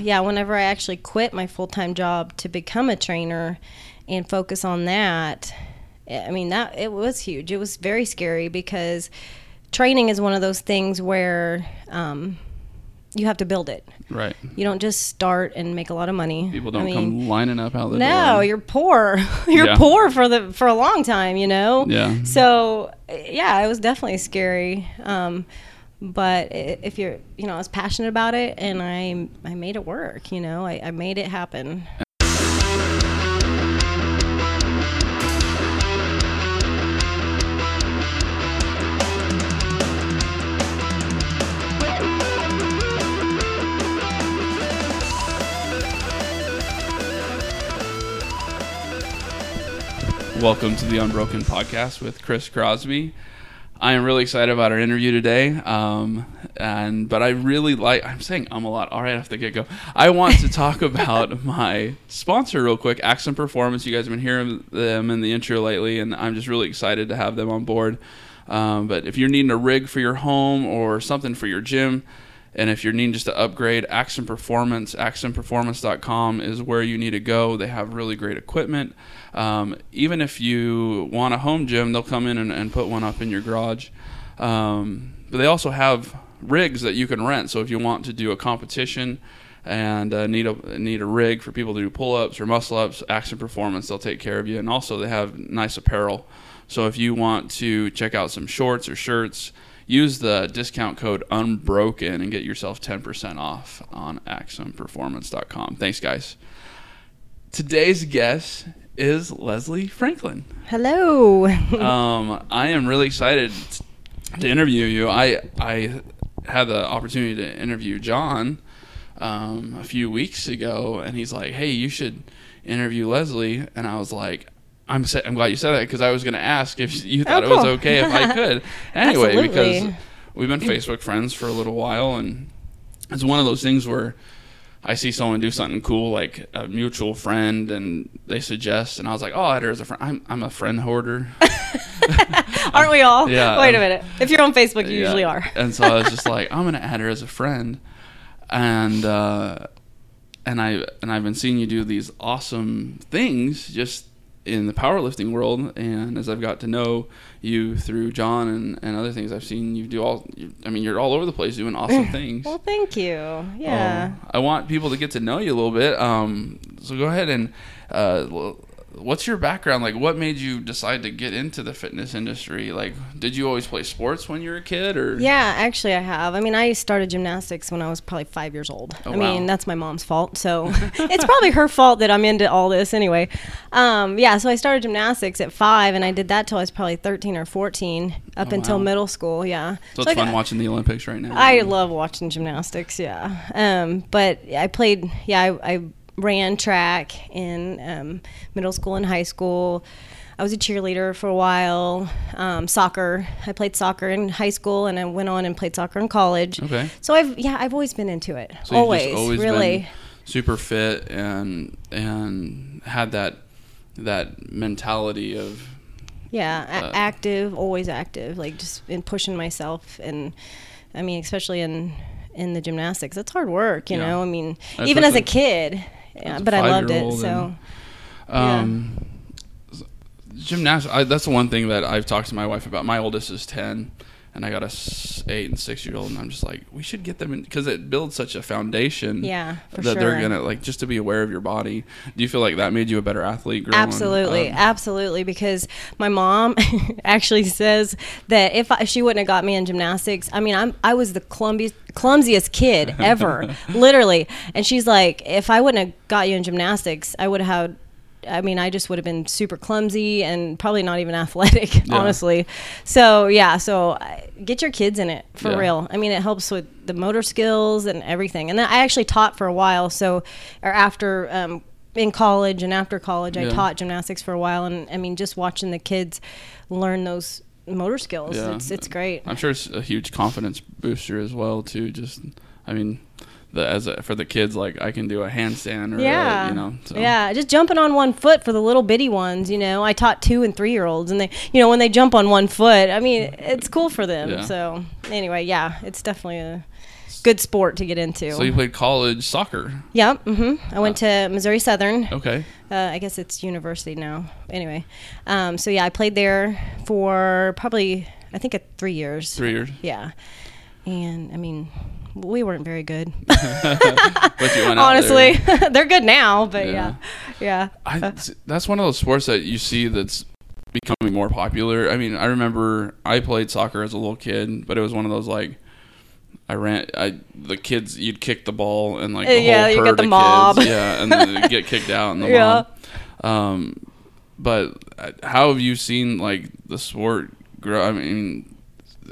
Yeah, whenever I actually quit my full time job to become a trainer and focus on that, I mean that it was huge. It was very scary because training is one of those things where um, you have to build it. Right. You don't just start and make a lot of money. People don't I mean, come lining up out the no, door. you're poor. you're Yeah. poor for the for a long time, you know. Yeah. So yeah, it was definitely scary. Um, but if you're, you know, I was passionate about it, and I I made it work. You know, I, I made it happen. Welcome to the Unbroken Podcast with Chris Crosby. I am really excited about our interview today, um, and but I really like. I'm saying I'm a lot. All right, off the get go. I want to talk about my sponsor real quick, Accent Performance. You guys have been hearing them in the intro lately, and I'm just really excited to have them on board. Um, but if you're needing a rig for your home or something for your gym, and if you're needing just to upgrade, Accent Performance, accentperformance.com is where you need to go. They have really great equipment. Um, even if you want a home gym, they'll come in and, and put one up in your garage. Um, but they also have rigs that you can rent. So if you want to do a competition and uh, need a need a rig for people to do pull ups or muscle ups, Accent Performance they'll take care of you. And also they have nice apparel. So if you want to check out some shorts or shirts, use the discount code unbroken and get yourself 10% off on accentperformance.com. Thanks guys. Today's guest is Leslie Franklin. Hello. Um, I am really excited to interview you. I I had the opportunity to interview John um, a few weeks ago, and he's like, "Hey, you should interview Leslie," and I was like. I'm, sa- I'm glad you said that because I was going to ask if you thought it was okay if I could. Anyway, Absolutely. because we've been Facebook friends for a little while, and it's one of those things where I see someone do something cool, like a mutual friend, and they suggest, and I was like, "Oh, her as a friend." I'm, I'm a friend hoarder. Aren't we all? Yeah, Wait a um, minute. If you're on Facebook, you Yeah. usually are. and so I was just like, I'm gonna add her as a friend, and uh, and I and I've been seeing you do these awesome things just in the powerlifting world, and as I've got to know you through John and, and other things, I've seen you do all. You, I mean, you're all over the place doing awesome things. Well, thank you. Yeah. Um, I want people to get to know you a little bit. Um, so go ahead and uh, what's your background? Like, what made you decide to get into the fitness industry? Like, did you always play sports when you were a kid, or Yeah, actually, I have. I mean, I started gymnastics when I was probably five years old. Oh, I mean, that's my mom's fault. So it's probably her fault that I'm into all this anyway. Um, yeah, so I started gymnastics at five, and I did that till I was probably 13 or 14, up Oh, until wow. middle school. Yeah. So it's like, fun watching the Olympics right now. I love watching gymnastics. Yeah. Um, but I played. Yeah, I, I ran track in um, middle school and high school. I was a cheerleader for a while. Um, soccer. I played soccer in high school, and I went on and played soccer in college. Okay. So I've yeah, I've always been into it. So always, always really. been super fit and and had that that mentality of Yeah, a- Uh, active, always active, like just in pushing myself, and I mean, especially in in the gymnastics, it's hard work, you Yeah. know. I mean, even as a kid, yeah, but I loved it. So um gymnastics. I, that's the one thing that I've talked to my wife about. My oldest is ten, and I got a s- eight and six year old, and I'm just like, we should get them in because it builds such a foundation. Yeah, for that they're gonna like just to be aware of your body. Do you feel like that made you a better athlete? Growing absolutely, absolutely, because my mom actually says that if, I, if she wouldn't have got me in gymnastics, I mean, I'm I was the clumsiest clumsiest kid ever, literally, and she's like, if I wouldn't have got you in gymnastics, I would have had. I mean, I just would have been super clumsy and probably not even athletic, Yeah. honestly. So yeah, so get your kids in it for Yeah. real. I mean, it helps with the motor skills and everything. And then I actually taught for a while. So, or after um, in college and after college, I taught gymnastics for a while. And I mean, just watching the kids learn those motor skills, Yeah. it's it's great. I'm sure it's a huge confidence booster as well too. Just, I mean, the as a, for the kids, like I can do a handstand or a- Yeah, you know, so. yeah, just jumping on one foot for the little bitty ones. You know, I taught two and three year olds, and they, you know, when they jump on one foot, I mean, it's cool for them. Yeah. So anyway, yeah, it's definitely a good sport to get into. So you played college soccer. yeah. mm-hmm. I went to Missouri Southern. Okay. Uh, I guess it's university now. Anyway, um, so yeah, I played there for probably I think uh, three years. Three years. Yeah, and I mean, we weren't very good. But you went out Honestly, they're good now, but Yeah. yeah, yeah. I, that's one of those sports that you see that's becoming more popular. I mean, I remember I played soccer as a little kid, but it was one of those like I ran. I the kids you'd kick the ball and like Uh, the yeah, whole you herd the mob. kids, yeah, and then they'd get kicked out in the Yeah. mob. Um, but uh, how have you seen like the sport grow? I mean,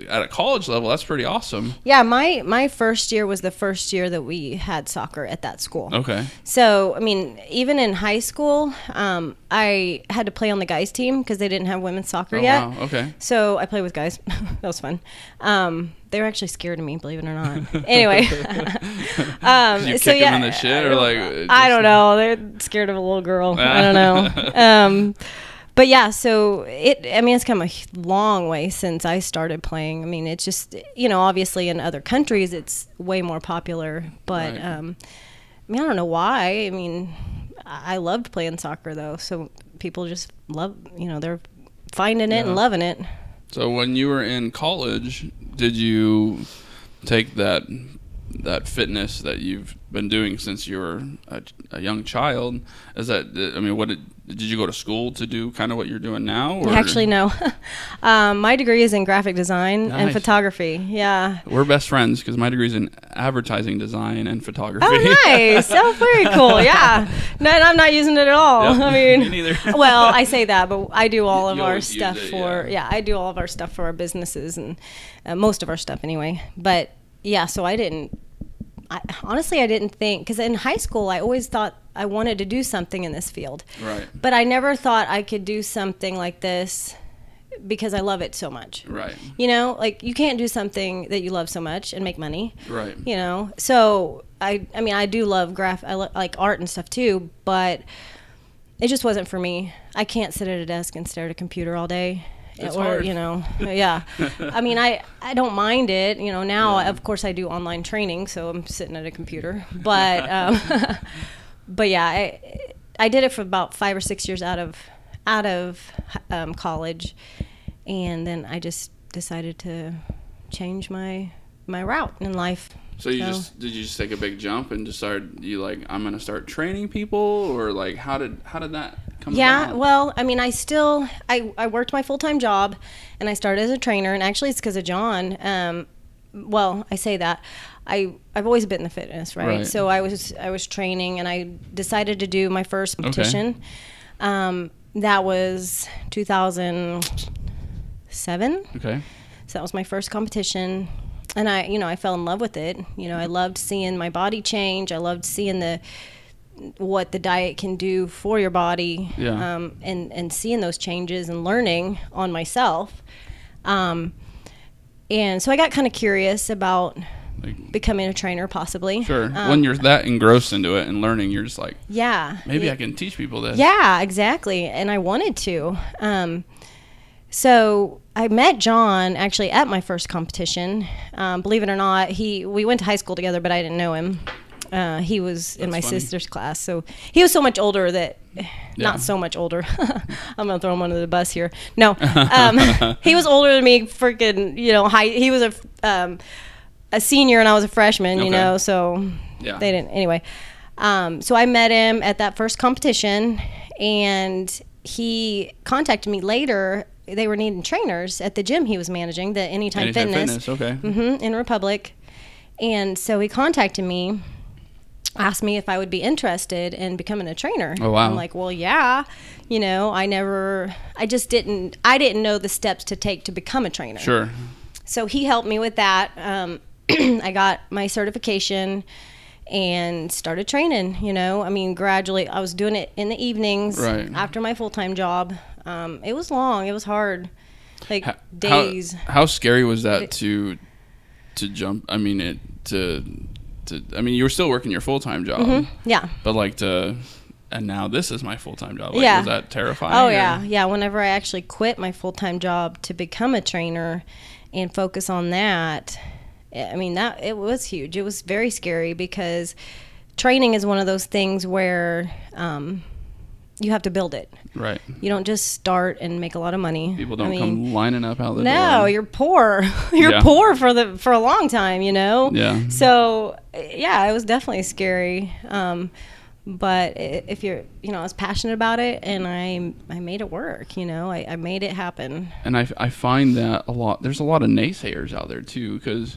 at a college level, that's pretty awesome. Yeah, my my first year was the first year that we had soccer at that school. Okay, So, I mean, even in high school, um, I had to play on the guys' team because they didn't have women's soccer oh, yet. wow, okay. So I played with guys. that was fun. Um, they were actually scared of me, believe it or not. anyway, um, you so kick 'em yeah, in the shit or like? I don't know. They're scared of a little girl. I don't know. Um, but yeah, so it. I mean, it's come a long way since I started playing. I mean, it's just you know, obviously in other countries it's way more popular, but Right. um, I mean, I don't know why. I mean, I loved playing soccer though, so people just love. You know, they're finding it Yeah. and loving it. So when you were in college, did you take that that fitness that you've been doing since you were a, a young child? Is that I mean, what did, did you go to school to do? Kind of what you're doing now? Or? Actually, no. um, my degree is in graphic design and photography. Yeah. we're best friends because my degree is in advertising design and photography. Oh, nice. oh, very cool. Yeah. No, I'm not using it at all. Yep. I mean, Me neither. well, I say that, but I do all of You our stuff it, for, yeah. yeah. I do all of our stuff for our businesses and uh, most of our stuff anyway. But yeah, so I didn't, I, honestly, I didn't think, because in high school, I always thought I wanted to do something in this field. Right. But I never thought I could do something like this because I love it so much. Right. You know, like you can't do something that you love so much and make money. Right. You know, so I, I mean, I do love graph, I lo- like art and stuff too, but it just wasn't for me. I can't sit at a desk and stare at a computer all day. It's or hard. you know, yeah. I mean, I I don't mind it. You know, now of course I do online training, so I'm sitting at a computer. But um, but yeah, I I did it for about five or six years out of out of um, college, and then I just decided to change my my route in life. So you So- just did you just take a big jump and just started you like I'm gonna start training people or like how did how did that come Yeah, about? well, I mean, I still I, I worked my full time job, and I started as a trainer, and actually it's because of John. Um, well, I say that I I've always been in the fitness, right? Right. So I was I was training, and I decided to do my first competition. Um, that was 2007. okay. So that was my first competition. And I, you know, I fell in love with it. You know, I loved seeing my body change. I loved seeing the what the diet can do for your body. Yeah. Um, and and seeing those changes and learning on myself. Um, and so I got kind of curious about Like, becoming a trainer, possibly. sure. Um, when you're that engrossed into it and learning, you're just like yeah. maybe I can teach people this. Yeah, exactly. And I wanted to. Um, so I met John actually at my first competition. Um, believe it or not, he we went to high school together, but I didn't know him. Uh, he was in my funny. sister's class, so he was so much older that, Yeah. not so much older. I'm gonna throw him under the bus here. No, um, he was older than me. Freaking, you know, high. He was a um, a senior and I was a freshman. You know, so Yeah. they didn't anyway. Um, so I met him at that first competition, and he contacted me later. They were needing trainers at the gym he was managing, the Anytime, Anytime Fitness, fitness. Okay. hmm in Republic. And so he contacted me, asked me if I would be interested in becoming a trainer. Oh, wow. I'm like, well, yeah. You know, I never, I just didn't, I didn't know the steps to take to become a trainer Sure. so he helped me with that. Um, I got my certification and started training. You know, I mean, gradually, I was doing it in the evenings Right. after my full time job. Um, it was long. It was hard, like How- days. How, how scary was that to to jump? I mean, it to to. I mean, you were still working your full time job, Mm-hmm. yeah. but like to. And now this is my full time job. Like, Yeah. Was that terrifying? Oh or- yeah, yeah. Whenever I actually quit my full time job to become a trainer and focus on that, I mean that it was huge. It was very scary because training is one of those things where um, you have to build it. Right. You don't just start and make a lot of money. People don't I mean, come lining up out the no, door. you're poor. you're Yeah. poor for the for a long time, you know. Yeah. So yeah, it was definitely scary. Um, but if you're, you know, I was passionate about it, and I I made it work. You know, I, I made it happen. and I, I find that a lot there's a lot of naysayers out there too because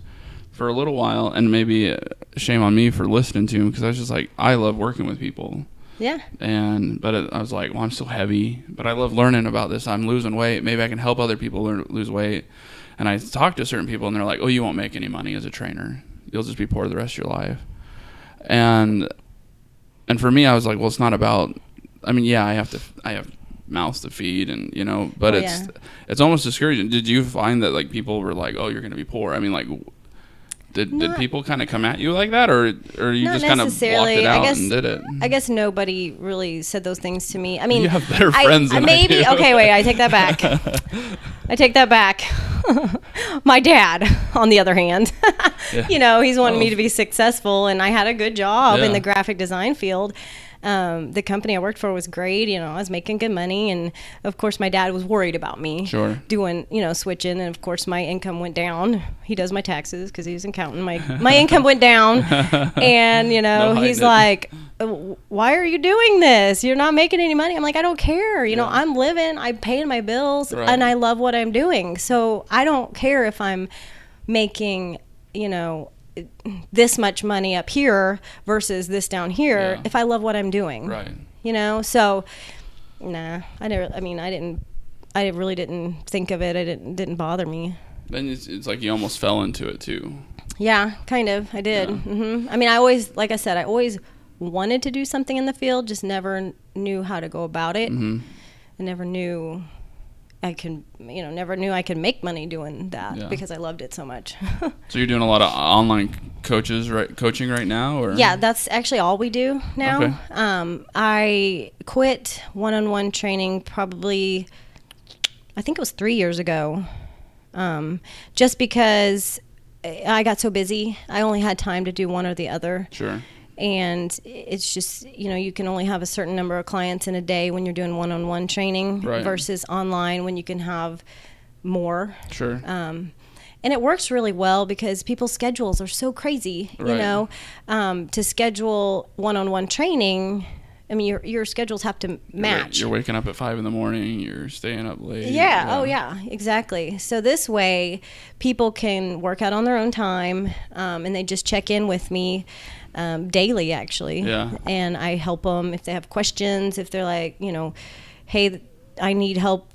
for a little while and maybe uh, shame on me for listening to him because i was just like i love working with people Yeah. and but it, i was like well i'm still heavy but i love learning about this. I'm losing weight. Maybe i can help other people learn, lose weight. And i talk to certain people and they're like oh you won't make any money as a trainer. You'll just be poor the rest of your life. And and for me i was like well it's not about i mean yeah i have to i have mouths to feed and you know but Oh, it's yeah. it's almost discouraging. Did you find that like people were like oh you're gonna be poor? I mean like did, did people kind of come at you like that or or you just kind of necessarily. it I out guess- and did it I guess nobody really said those things to me. I mean, You have better friends I, than I maybe. do. Okay, wait. I take that back. I take that back. My dad, on the other hand, Yeah. you know, he's wanted Oh. me to be successful, and I had a good job in the graphic design field. Um, the company I worked for was great. You know, I was making good money, and of course, my dad was worried about me Sure. doing, you know, switching. And of course, my income went down. He does my taxes because he's an accountant. My my income went down, and you know, No he's it. like, "Uh, "Why are you doing this? You're not making any money." I'm like, "I don't care. You know, I'm living. I'm paying my bills, Right. and I love what I'm doing. So I don't care if I'm making, you know." This much money up here versus this down here Yeah. if I love what I'm doing. Right. You know? So nah i never i mean i didn't i really didn't think of it. It didn't, didn't bother me. Then it's, it's like you almost fell into it too. Yeah kind of. I did. Yeah. hmm i mean i always like i said i always wanted to do something in the field just never kn- knew how to go about it. Hmm i never knew i can, you know never knew i could make money doing that Yeah. because i loved it so much so you're doing a lot of online coaches right coaching right now or Yeah, that's actually all we do now. Okay. Um, I quit one-on-one training probably, I think it was three years ago, um, just because I got so busy. I only had time to do one or the other, sure and it's just you know you can only have a certain number of clients in a day when you're doing one-on-one training Right. versus online when you can have more sure um, and it works really well because people's schedules are so crazy you Right. know um, to schedule one-on-one training i mean your, your schedules have to match you're waking up at five in the morning you're staying up late yeah, oh yeah, exactly. So this way, people can work out on their own time, um, and they just check in with me um, daily, actually. Yeah. And I help them if they have questions. If they're like, you know, hey, I need help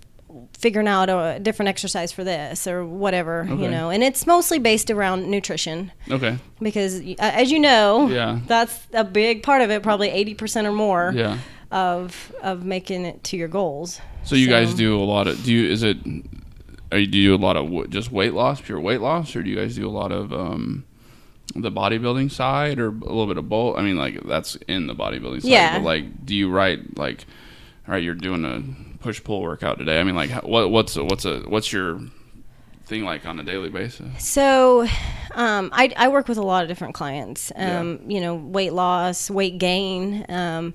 figuring out a different exercise for this or whatever, Okay. you know. And it's mostly based around nutrition okay because, uh, as you know, Yeah. that's a big part of it, probably eighty percent or more yeah of of making it to your goals. so you guys do a lot of do you is it are you do you do a lot of just weight loss pure weight loss or do you guys do a lot of um the bodybuilding side or a little bit of both i mean like that's in the bodybuilding side Yeah. but like do you write like all right you're doing a push pull workout today i mean like what what's a, what's a what's your thing like on a daily basis So, um, I, I work with a lot of different clients. Yeah. Um, You know, weight loss, weight gain, um,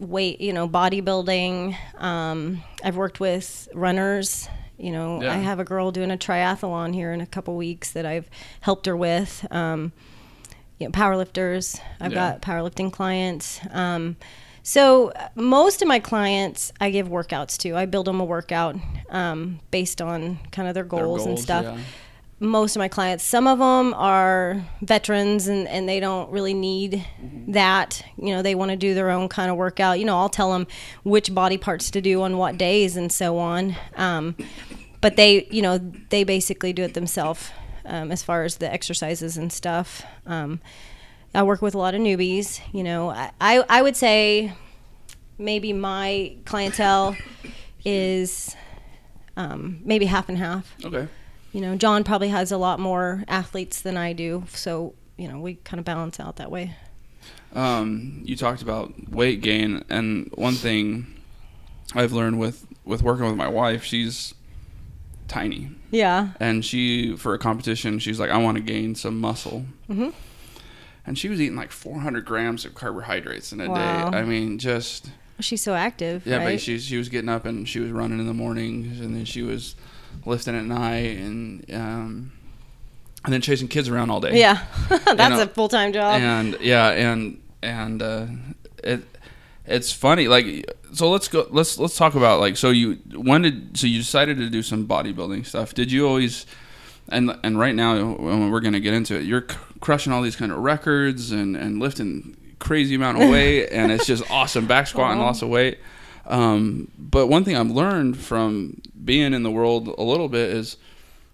weight, you know, bodybuilding. Um, I've worked with runners. You know, Yeah. I have a girl doing a triathlon here in a couple weeks that I've helped her with. Um, you know, powerlifters. I've Yeah. got powerlifting clients. Um, so uh, most of my clients, I give workouts to. I build them a workout um, based on kind of their Their goals, and stuff yeah. Most of my clients. Some of them are veterans and, and they don't really need that. You know they want to do their own kind of workout. You know i'll tell them which body parts to do on what days and so on. Um, but they you know they basically do it themselves um, as far as the exercises and stuff. Um, i work with a lot of newbies you know. I, I, I would say maybe my clientele is um, maybe half and half. Okay you know, John probably has a lot more athletes than I do, so you know, we kind of balance out that way. um, you talked about weight gain, and one thing I've learned with with working with my wife, she's tiny, Yeah. and she for a competition, she's like, I want to gain some muscle. Mm-hmm. And she was eating like 400 grams of carbohydrates in a Wow. day. I mean, just She's so active. yeah, right? but she she was getting up and she was running in the mornings, and then she was lifting at night, and um, and then chasing kids around all day. Yeah. That's know, a full time job. and yeah, and and uh, it it's funny. Like, so let's go. Let's let's talk about like. So you when did so you decided to do some bodybuilding stuff? Did you always? And and right now when we're gonna get into it, you're c- crushing all these kind of records and and lifting crazy amount of weight, and it's just awesome back squatting lots of weight. Um, but one thing I've learned from being in the world a little bit is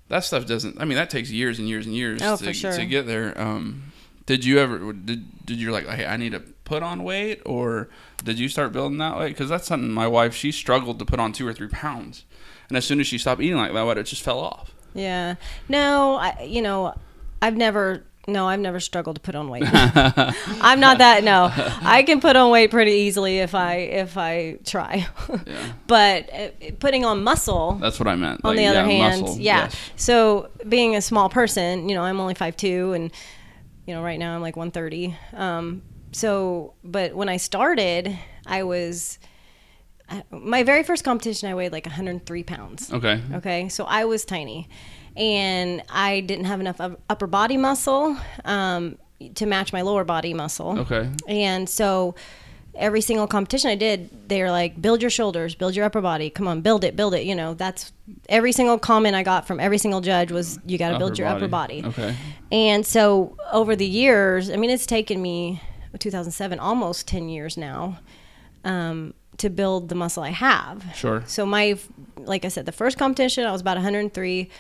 that stuff doesn't. I mean, that takes years and years and years Oh, to, sure. to get there. Um, did you ever did did you like hey I need to put on weight or did you start building that way? Because that's something my wife she struggled to put on two or three pounds, and as soon as she stopped eating like that, it just fell off. Yeah. No, I, you know, I've never. No, I've never struggled to put on weight. I'm not that. No, I can put on weight pretty easily if I if I try. Yeah, but uh, putting on muscle that's what I meant. on Like, the other yeah, hand, muscle, yeah. yes. So being a small person, you know, I'm only five two, and you know, right now I'm like 130. Um, so, but when I started, I was my very first competition. I weighed like 103 pounds. Okay. Okay, so I was tiny, and I didn't have enough up- upper body muscle um, to match my lower body muscle. Okay. And so every single competition I did, they were like, build your shoulders, build your upper body. Come on, build it, build it. You know, that's every single comment I got from every single judge was, you got to build your upper body. Okay. And so over the years, I mean, it's taken me 2007, almost 10 years now, um, to build the muscle I have. Sure. So my, like I said, the first competition I was about 103.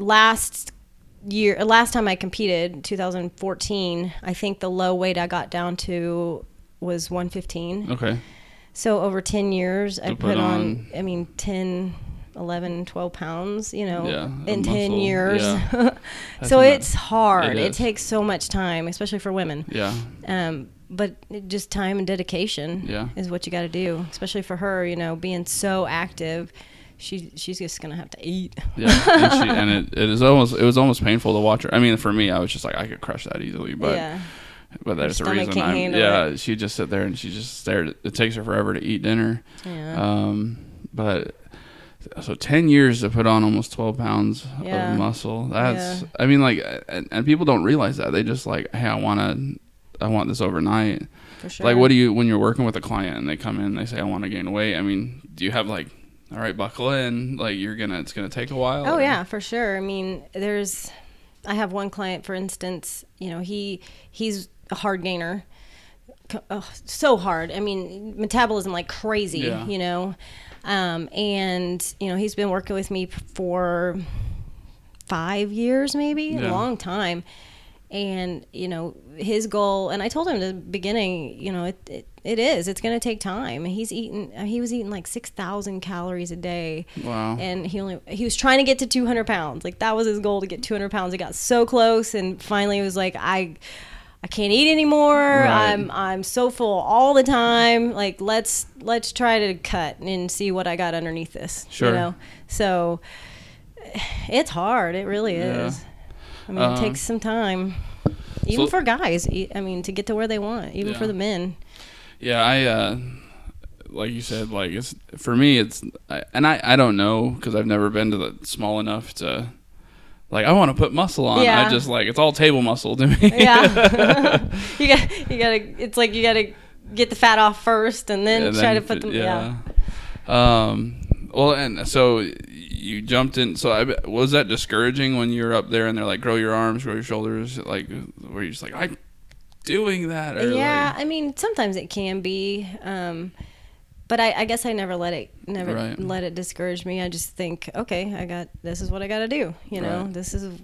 Last year, last time I competed, 2014, I think the low weight I got down to was 115. Okay. So over 10 years, I put, put on, on- I mean, 10, 11, 12 pounds, you know, Yeah, in 10 muscle, years. yeah. so it's hard. It It, takes so much time, especially for women. Yeah. Um, but just time and dedication Yeah. is what you got to do, especially for her, you know, being so active. She, she's just going to have to eat. Yeah, and, she, and it, it is almost it was almost painful to watch her. I mean, for me, I was just like I could crush that easily, but yeah. but there's a reason. I'm, yeah, she just sit there and she just stared. It takes her forever to eat dinner. Yeah. Um, but so ten years to put on almost twelve pounds Yeah. of muscle. That's Yeah. I mean, like, and, and people don't realize that. They just like, hey, I want to. I want this overnight. for sure. Like, what do you when you're working with a client and they come in, and they say, I want to gain weight. I mean, do you have like, all right, buckle in. Like, you're gonna, it's gonna take a while. Oh or- yeah, for sure. I mean, there's I have one client for instance, you know, he he's a hard gainer. Oh, so hard. I mean, metabolism like crazy, Yeah. you know. Um, and you know, he's been working with me for 5 years maybe, Yeah. a long time. And you know his goal, and I told him at the beginning, you know, it it, it is. It's going to take time. He's eating. He was eating like six thousand calories a day Wow. and he only he was trying to get to 200 pounds like that was his goal to get 200 pounds he got so close and finally he was like i i can't eat anymore Right. i'm i'm so full all the time like let's let's try to cut and see what i got underneath this Sure. you know so it's hard it really Yeah. is i mean Um, it takes some time even so- for guys I mean to get to where they want even for the men Yeah, I uh like you said like it's for me it's I, and I I don't know cuz I've never been to the small enough to like I want to put muscle on. Yeah. I just like it's all table muscle to me. yeah you got you gotta it's like you gotta get the fat off first and then And try to put them yeah. Um well and so you jumped in so I was that discouraging when you were up there and they're like grow your arms, grow your shoulders like were you just like I doing that or yeah like, i mean sometimes it can be um but I, I guess I never let it never Right. let it discourage me. I just think, okay, I got this is what I got to do. You know, Right. this is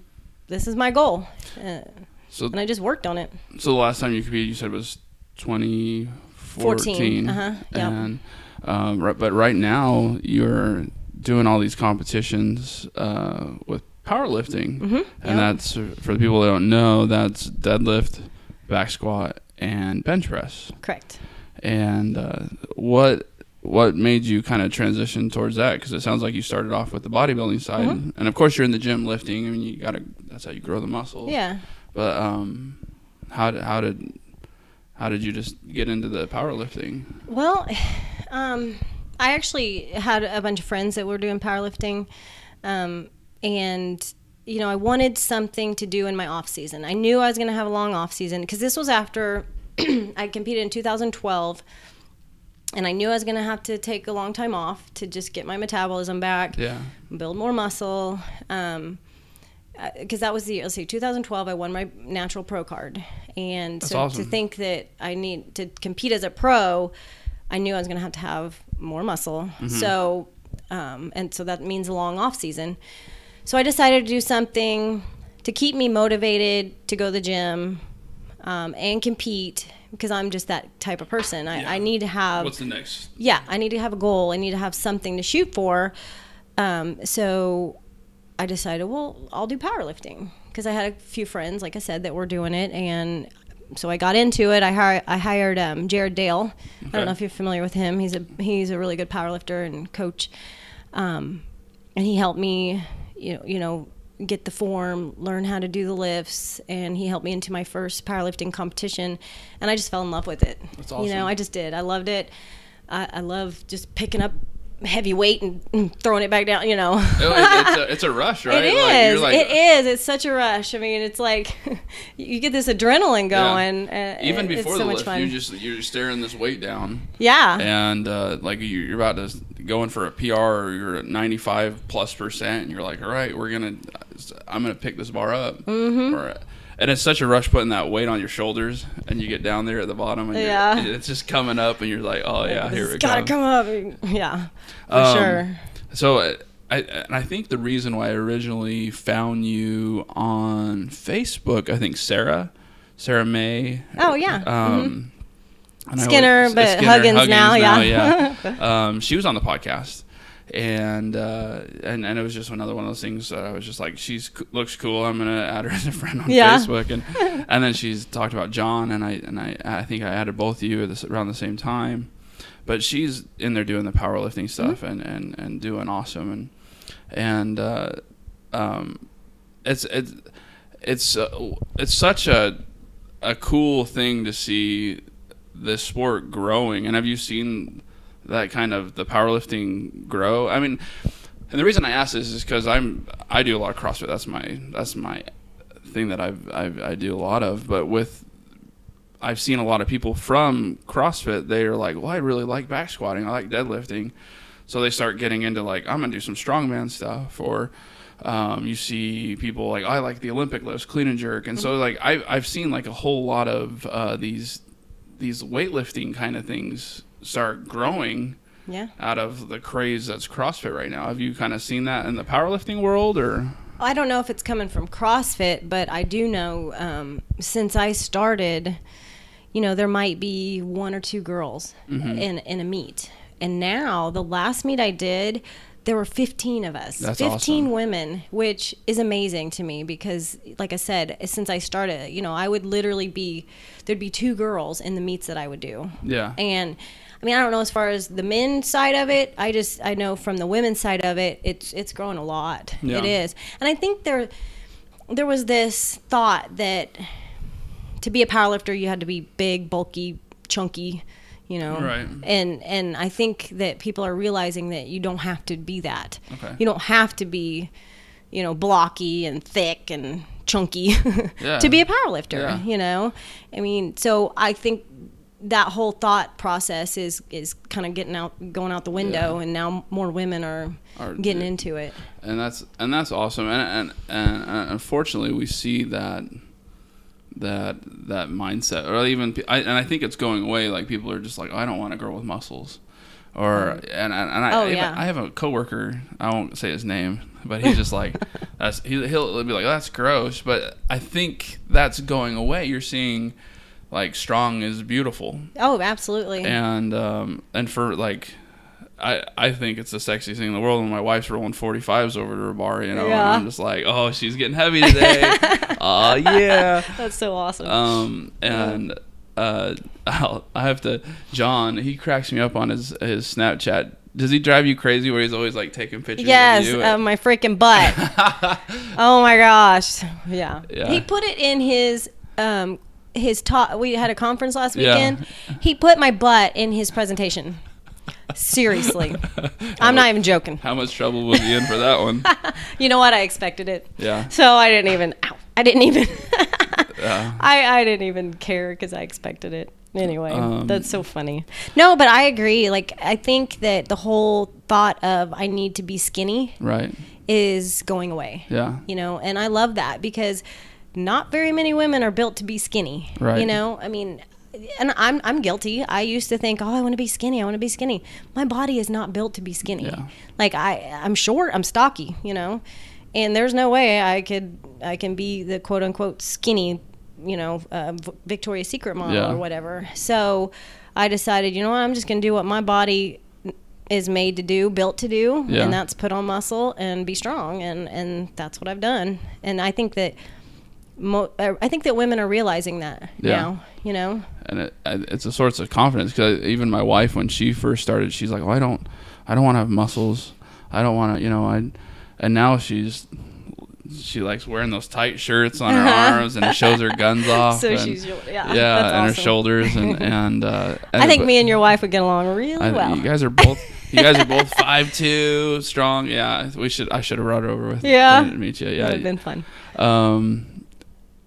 this is my goal, uh, so and I just worked on it. So the last time you competed, you said was 2014. Uh-huh, yep. And um, right, but right now you're doing all these competitions uh, with powerlifting, Mm-hmm. and that's for the people that don't know. That's deadlift, back squat, and bench press. correct. And uh, what what made you kind of transition towards that? Because it sounds like you started off with the bodybuilding side, Mhm. and of course you're in the gym lifting. I mean, you gotta. That's how you grow the muscle. Yeah. But um, how did how did how did you just get into the powerlifting? Well, um, I actually had a bunch of friends that were doing powerlifting, um, and you know, I wanted something to do in my off season. I knew I was going to have a long off season because this was after I competed in 2012, and I knew I was going to have to take a long time off to just get my metabolism back, Yeah. build more muscle. Um, because that was the let's see 2012 i won my natural pro card and That's so awesome. to think that i need to compete as a pro i knew i was going to have to have more muscle Mm-hmm. so um, and so that means a long off season so i decided to do something to keep me motivated to go to the gym um, and compete because i'm just that type of person I, Yeah. I need to have What's the next? yeah, I need to have a goal. I need to have something to shoot for. Um, so I decided, well, I'll do powerlifting because I had a few friends, like I said, that were doing it, and so I got into it. I hired I hired um, Jared Dale. I don't know if you're familiar with him. He's a he's a really good powerlifter and coach, um, and he helped me, you know, you know, get the form, learn how to do the lifts, and he helped me into my first powerlifting competition, and I just fell in love with it. That's You know, I just did. I loved it. I, I love just picking up heavy weight and, throwing it back down. You know, Oh, it's, a, it's a rush, right? it Like, is. you're like- it is. It's such a rush. I mean, it's like you get this adrenaline Yeah. going. Uh, Even before it's the so much lift, fun. you just you're staring this weight down, yeah. and uh, like you- you're about to go in for a PR, or you're at 95 plus percent, and you're like, all right, we're gonna, I'm gonna pick this bar up, mm-hmm. or, and it's such a rush putting that weight on your shoulders, and you get down there at the bottom, and Yeah. it's just coming up, and you're like, oh yeah, here it's it gotta come up. Yeah, for Um, sure. So uh, I and I think the reason why I originally found you on Facebook, I think Sarah, Sarah May. Oh, yeah. Um, I Skinner, but Huggins now, yeah. yeah. um, she was on the podcast. And, uh, and and it was just another one of those things. I was just like, she's looks cool. I'm gonna add her as a friend on Yeah. Facebook, and and then she's talked about John, and I and I I think I added both of you this, around the same time but she's in there doing the powerlifting stuff and, and, and doing awesome and and uh, um, it's it's it's uh, it's such a a cool thing to see this sport growing. And have you seen that kind of the powerlifting grow? I mean, and the reason I ask this is because I'm I do a lot of CrossFit. That's my that's my thing that I've, I've I do a lot of. But with I've seen a lot of people from CrossFit. They are like, well, I really like back squatting. I like deadlifting. So they start getting into like, I'm gonna do some strongman stuff, or um, you see people like, I like the Olympic lifts, clean and jerk, and so like I've I've seen like a whole lot of uh, these these weightlifting kind of things start growing Yeah. out of the craze that's CrossFit right now. Have you kind of seen that in the powerlifting world, or I don't know if it's coming from CrossFit, but I do know um, since I started, you know, there might be one or two girls Mm-hmm. in in a meet, and now the last meet I did, there were 15 of us, That's 15 awesome. women, which is amazing to me because, like I said, since I started, you know, I would literally be there'd be two girls in the meets that I would do. yeah, And mean, I don't know as far as the men's side of it. I just I know from the women's side of it, it's it's growing a lot. Yeah. It is, and I think there there was this thought that to be a powerlifter, you had to be big, bulky, chunky, you know. Right. And and I think that people are realizing that you don't have to be that. Okay. You don't have to be, you know, blocky and thick and chunky Yeah. to be a powerlifter. Yeah. You know. I mean, so I think that whole thought process is is kind of getting out going out the window Yeah. and now more women are, Are- getting yeah. into it and that's and that's awesome. And and and, unfortunately, we see that that that mindset, or even I, and I think it's going away. Like people are just like, oh, I don't want a girl with muscles, or mm. and and, and I Oh, yeah. I have a coworker. I won't say his name, but he's just like that's he, he'll be like, that's gross. But I think that's going away. You're seeing like strong is beautiful oh absolutely and um, and for like I I think it's the sexiest thing in the world when my wife's rolling 45s over to her bar, you know, and I'm just like, oh, she's getting heavy today. oh yeah. that's so awesome Um, and uh, I'll, I have to. John, he cracks me up on his his Snapchat. Does he drive you crazy? Where he's always like taking pictures? Yes, of you? uh, my freaking butt. oh my gosh. Yeah. Yeah. He put it in his um his talk. We had a conference last Yeah. weekend. He put my butt in his presentation. Seriously, I'm not even joking. How much trouble was he in for that one? You know what? I expected it. Yeah. So I didn't even. Ow, I didn't even. Yeah. I I didn't even care because I expected it. Anyway, Um, that's so funny. No, but I agree. Like I think that the whole thought of I need to be skinny Right. is going away. Yeah. You know, and I love that because not very many women are built to be skinny. Right. You know, I mean, and I'm I'm guilty. I used to think, oh, I want to be skinny. I want to be skinny. My body is not built to be skinny. Yeah. Like I, I'm short. I'm stocky. You know, and there's no way I could I can be the quote unquote skinny. You know, uh, Victoria's Secret model Yeah. or whatever. So I decided, you know what, I'm just gonna do what my body is made to do, built to do, Yeah. and that's put on muscle and be strong, and and that's what I've done. And I think that mo- uh, I think that women are realizing that Yeah. now. You know, and it, it's a source of confidence because even my wife when she first started she's like oh, i don't i don't want to have muscles i don't want to you know i and now she's she likes wearing those tight shirts on her arms and it shows her guns off so and, she's yeah, yeah that's and her shoulders and and uh I think me and your wife would get along really I- well. you guys are both you guys are both five two strong yeah we should i should have brought her over with Yeah. meet you yeah would have been fun. um,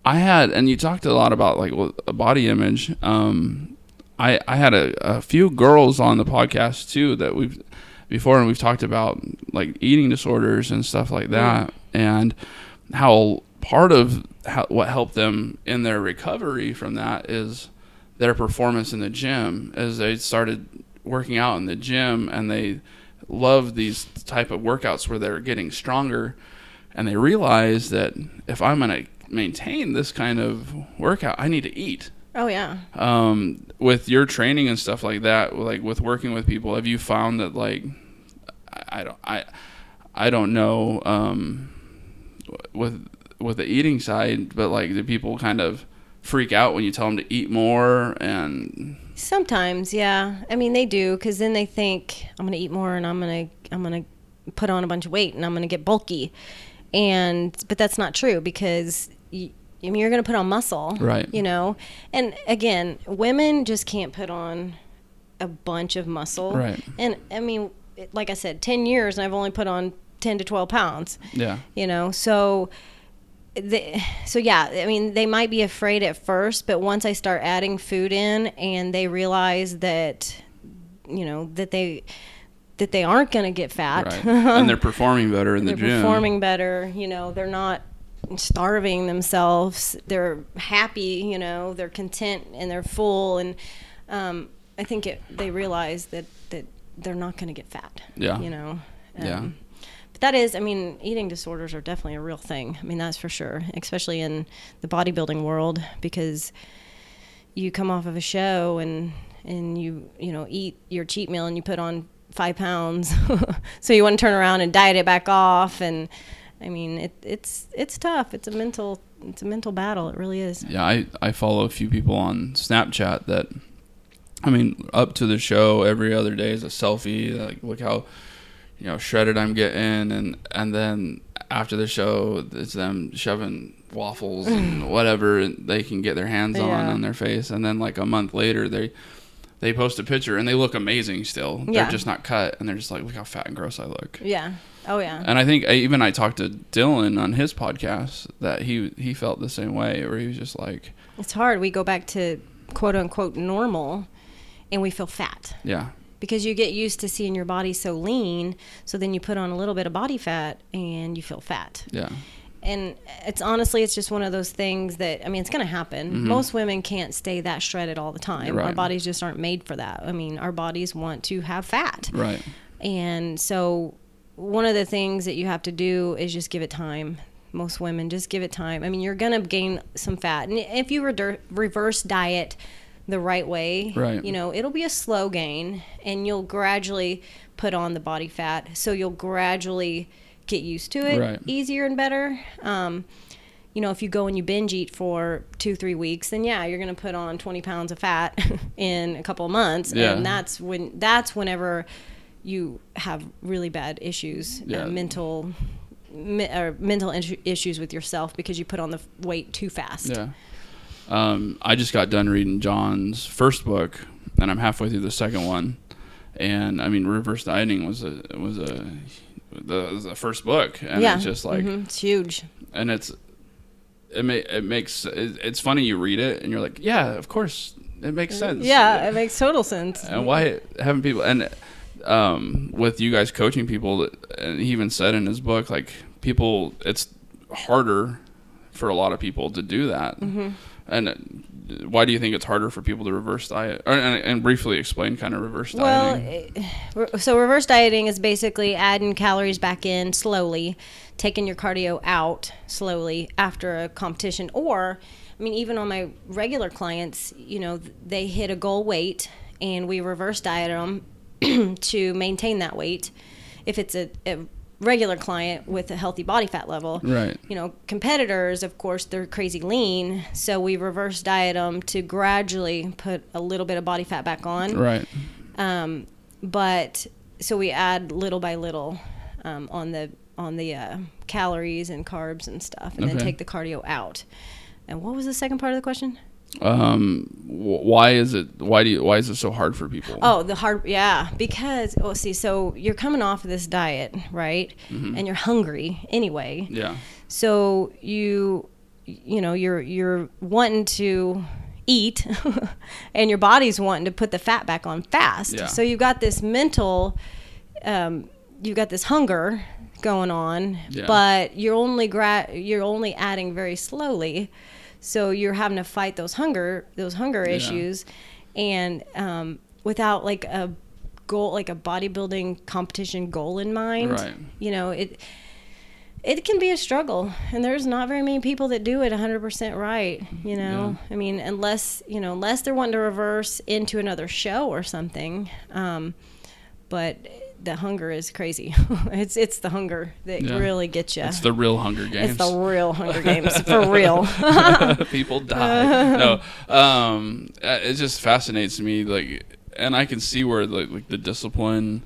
I had, and you talked a lot about like well, a body image. Um, I I had a, a few girls on the podcast too that we've before, and we've talked about like eating disorders and stuff like that, and how part of how, what helped them in their recovery from that is their performance in the gym as they started working out in the gym and they love these type of workouts where they're getting stronger and they realize that if I'm going to maintain this kind of workout, I need to eat. Oh yeah. Um, with your training and stuff like that, like with working with people, have you found that like I, I don't I I don't know um, with with the eating side, but like do people kind of freak out when you tell them to eat more and Sometimes, yeah. I mean, they do because then they think I'm going to eat more and I'm going to I'm going to put on a bunch of weight and I'm going to get bulky, and but that's not true because I mean you're going to put on muscle, Right. You know, and again, women just can't put on a bunch of muscle, Right. And I mean, like I said, ten years and I've only put on ten to twelve pounds. Yeah. You know? So the, so yeah i mean they might be afraid at first but once i start adding food in and they realize that you know that they that they aren't going to get fat. Right. And they're performing better in the they're gym. performing better you know? They're not starving themselves. They're happy you know they're content and they're full. And um, i think it, they realize that that they're not going to get fat Yeah. you know? Yeah. but that is i mean eating disorders are definitely a real thing. I mean that's for sure especially in the bodybuilding world because you come off of a show and and you you know eat your cheat meal and you put on five pounds. So you want to turn around and diet it back off and i mean it, it's it's tough. It's a mental it's a mental battle. It really is. Yeah I, I follow a few people on snapchat that i mean up to the show every other day is a selfie like look how you know shredded i'm getting. And and then after the show it's them shoving waffles and whatever they can get their hands on Yeah. on their face. And then like a month later they they post a picture and they look amazing still. Yeah. they're just not cut and they're just like look how fat and gross i look. Yeah. Oh yeah. And I think I, even I talked to Dylan on his podcast that he he felt the same way, where he was just like, it's hard. We go back to quote unquote normal and we feel fat. Yeah, because you get used to seeing your body so lean so then you put on a little bit of body fat and you feel fat. Yeah, and it's honestly it's just one of those things that i mean it's going to happen mm-hmm. most women can't stay that shredded all the time. Our bodies just aren't made for that. I mean our bodies want to have fat. Right, and so one of the things that you have to do is just give it time. Most women just give it time. I mean you're going to gain some fat. And if you redur- reverse diet the right way Right. you know it'll be a slow gain and you'll gradually put on the body fat. So you'll gradually get used to it Right. easier and better um, you know, if you go and you binge eat for two, three weeks, then yeah, you're going to put on 20 pounds of fat in a couple of months. Yeah. And that's when, that's whenever you have really bad issues, Yeah. uh, mental, me, or mental issues with yourself because you put on the weight too fast. Yeah. Um, I just got done reading John's first book, and I'm halfway through the second one. And I mean, reverse dieting was a was a the, the first book, and yeah. it's just like, Mhm. it's huge. and it's it ma- it makes it, it's funny you read it and you're like, yeah, of course, it makes sense. Yeah, it makes total sense. and why haven't people and um, with you guys coaching people and he even said in his book like people it's harder for a lot of people to do that Mm-hmm. And uh, why do you think it's harder for people to reverse diet or, and, and briefly explain kind of reverse Well, dieting eh, re- so reverse dieting is basically adding calories back in slowly, taking your cardio out slowly after a competition. Or, I mean, even on my regular clients, you know, they hit a goal weight and we reverse diet them to maintain that weight. If it's a, a regular client with a healthy body fat level, right you know, competitors, of course, they're crazy lean. So we reverse diet them to gradually put a little bit of body fat back on. right Um, but so we add little by little um, on the on the uh, calories and carbs and stuff, and then take the cardio out. And what was the second part of the question? Um why is it why do you why is it so hard for people Oh, the hard, yeah, because oh, see, so you're coming off of this diet, right? Mm-hmm. And you're hungry anyway. yeah So you, you know, you're you're wanting to eat, and your body's wanting to put the fat back on fast. Yeah. So you've got this mental, um, you've got this hunger going on, Yeah. but you're only gra- you're only adding very slowly. So you're having to fight those hunger those hunger Yeah. issues, and um, without like a goal, like a bodybuilding competition goal in mind. Right. You know it it can be a struggle and there's not very many people that do it 100% right you know i mean unless you know unless they're wanting to reverse into another show or something um, but the hunger is crazy it's it's the hunger that Yeah. really gets you it's the real hunger games it's the real hunger games for real people die. no, um, uh, it just fascinates me. Like, and I can see where like, like the discipline,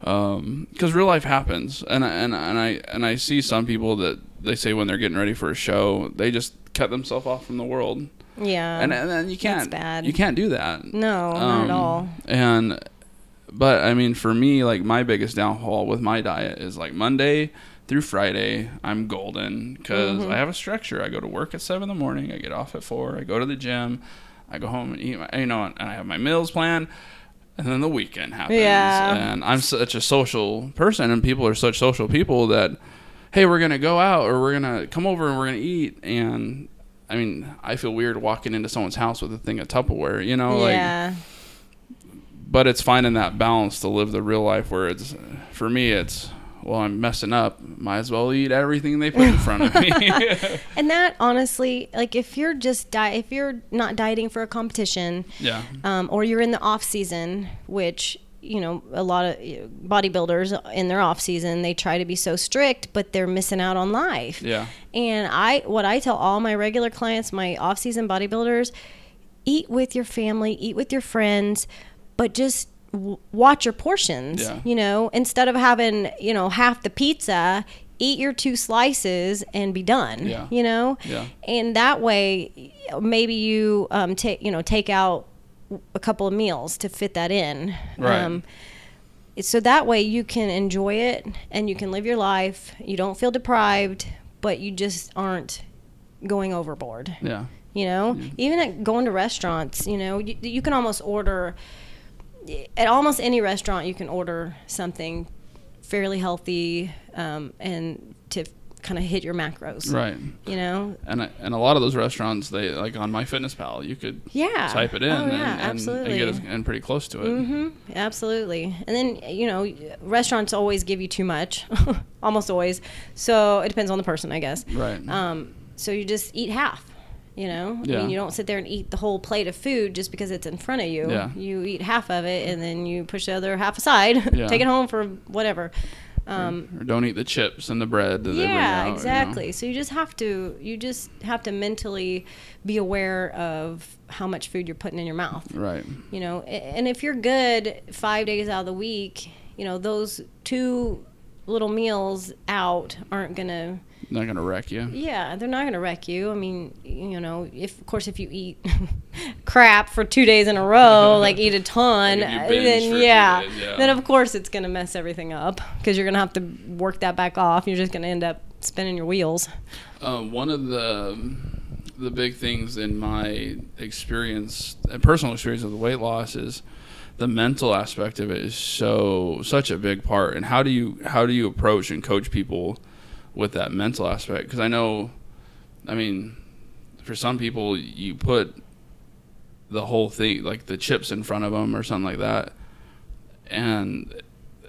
because real life happens, and I, and and I and I see some people that they say when they're getting ready for a show, they just cut themselves off from the world, yeah and and then you can't bad. you can't do that. no not Um, at all And but I mean, for me, like my biggest downfall with my diet is like Monday through Friday, I'm golden because Mm-hmm. I have a structure. I go to work at seven in the morning. I get off at four. I go to the gym. I go home and eat. My, you know, and I have my meals planned. And then the weekend happens. Yeah. And I'm such a social person, and people are such social people that, hey, we're gonna go out or we're gonna come over and we're gonna eat. And I mean, I feel weird walking into someone's house with a thing of Tupperware. You know, like yeah but it's finding that balance to live the real life where it's for me it's well i'm messing up might as well eat everything they put in front of me. And that honestly like if you're just di- if you're not dieting for a competition yeah. um, or you're in the off season, which you know a lot of bodybuilders in their off season they try to be so strict, but they're missing out on life. yeah. And I, what I tell all my regular clients, my off season bodybuilders, eat with your family, eat with your friends, but just w- watch your portions. Yeah. You know, instead of having you know half the pizza. Eat your two slices and be done. Yeah. You know, Yeah. and that way, maybe you um, take you know take out a couple of meals to fit that in. Right. Um, so that way you can enjoy it and you can live your life. You don't feel deprived, but you just aren't going overboard. yeah You know, even at going to restaurants, you know, you, you can almost order at almost any restaurant. You can order something fairly healthy um, and to kind of hit your macros. right You know, and I, and a lot of those restaurants they like on MyFitnessPal, you could yeah. type it in Oh, and, yeah, and, absolutely. and get it in pretty close to it hmm absolutely. And then you know, restaurants always give you too much, almost always. So it depends on the person, I guess. right Um, so you just eat half. You know, I mean, you don't sit there and eat the whole plate of food just because it's in front of you. Yeah. You eat half of it and then you push the other half aside, Yeah. take it home for whatever. Um, or, or don't eat the chips and the bread. That they bring yeah, out, you know? exactly. So you just have to you just have to mentally be aware of how much food you're putting in your mouth. Right. You know, and if you're good five days out of the week, you know those two little meals out aren't gonna Not gonna wreck you. yeah they're not gonna wreck you i mean you know if of course if you eat crap for two days in a row like eat a ton Like if you binge then yeah, days, yeah. then of course it's gonna mess everything up because you're gonna have to work that back off you're just gonna end up spinning your wheels Uh, one of the the big things in my experience, uh, personal experience of the weight loss, is the mental aspect of it is so such a big part. And how do you how do you approach and coach people with that mental aspect? Because I know, I mean, for some people, you put the whole thing like the chips in front of them or something like that, and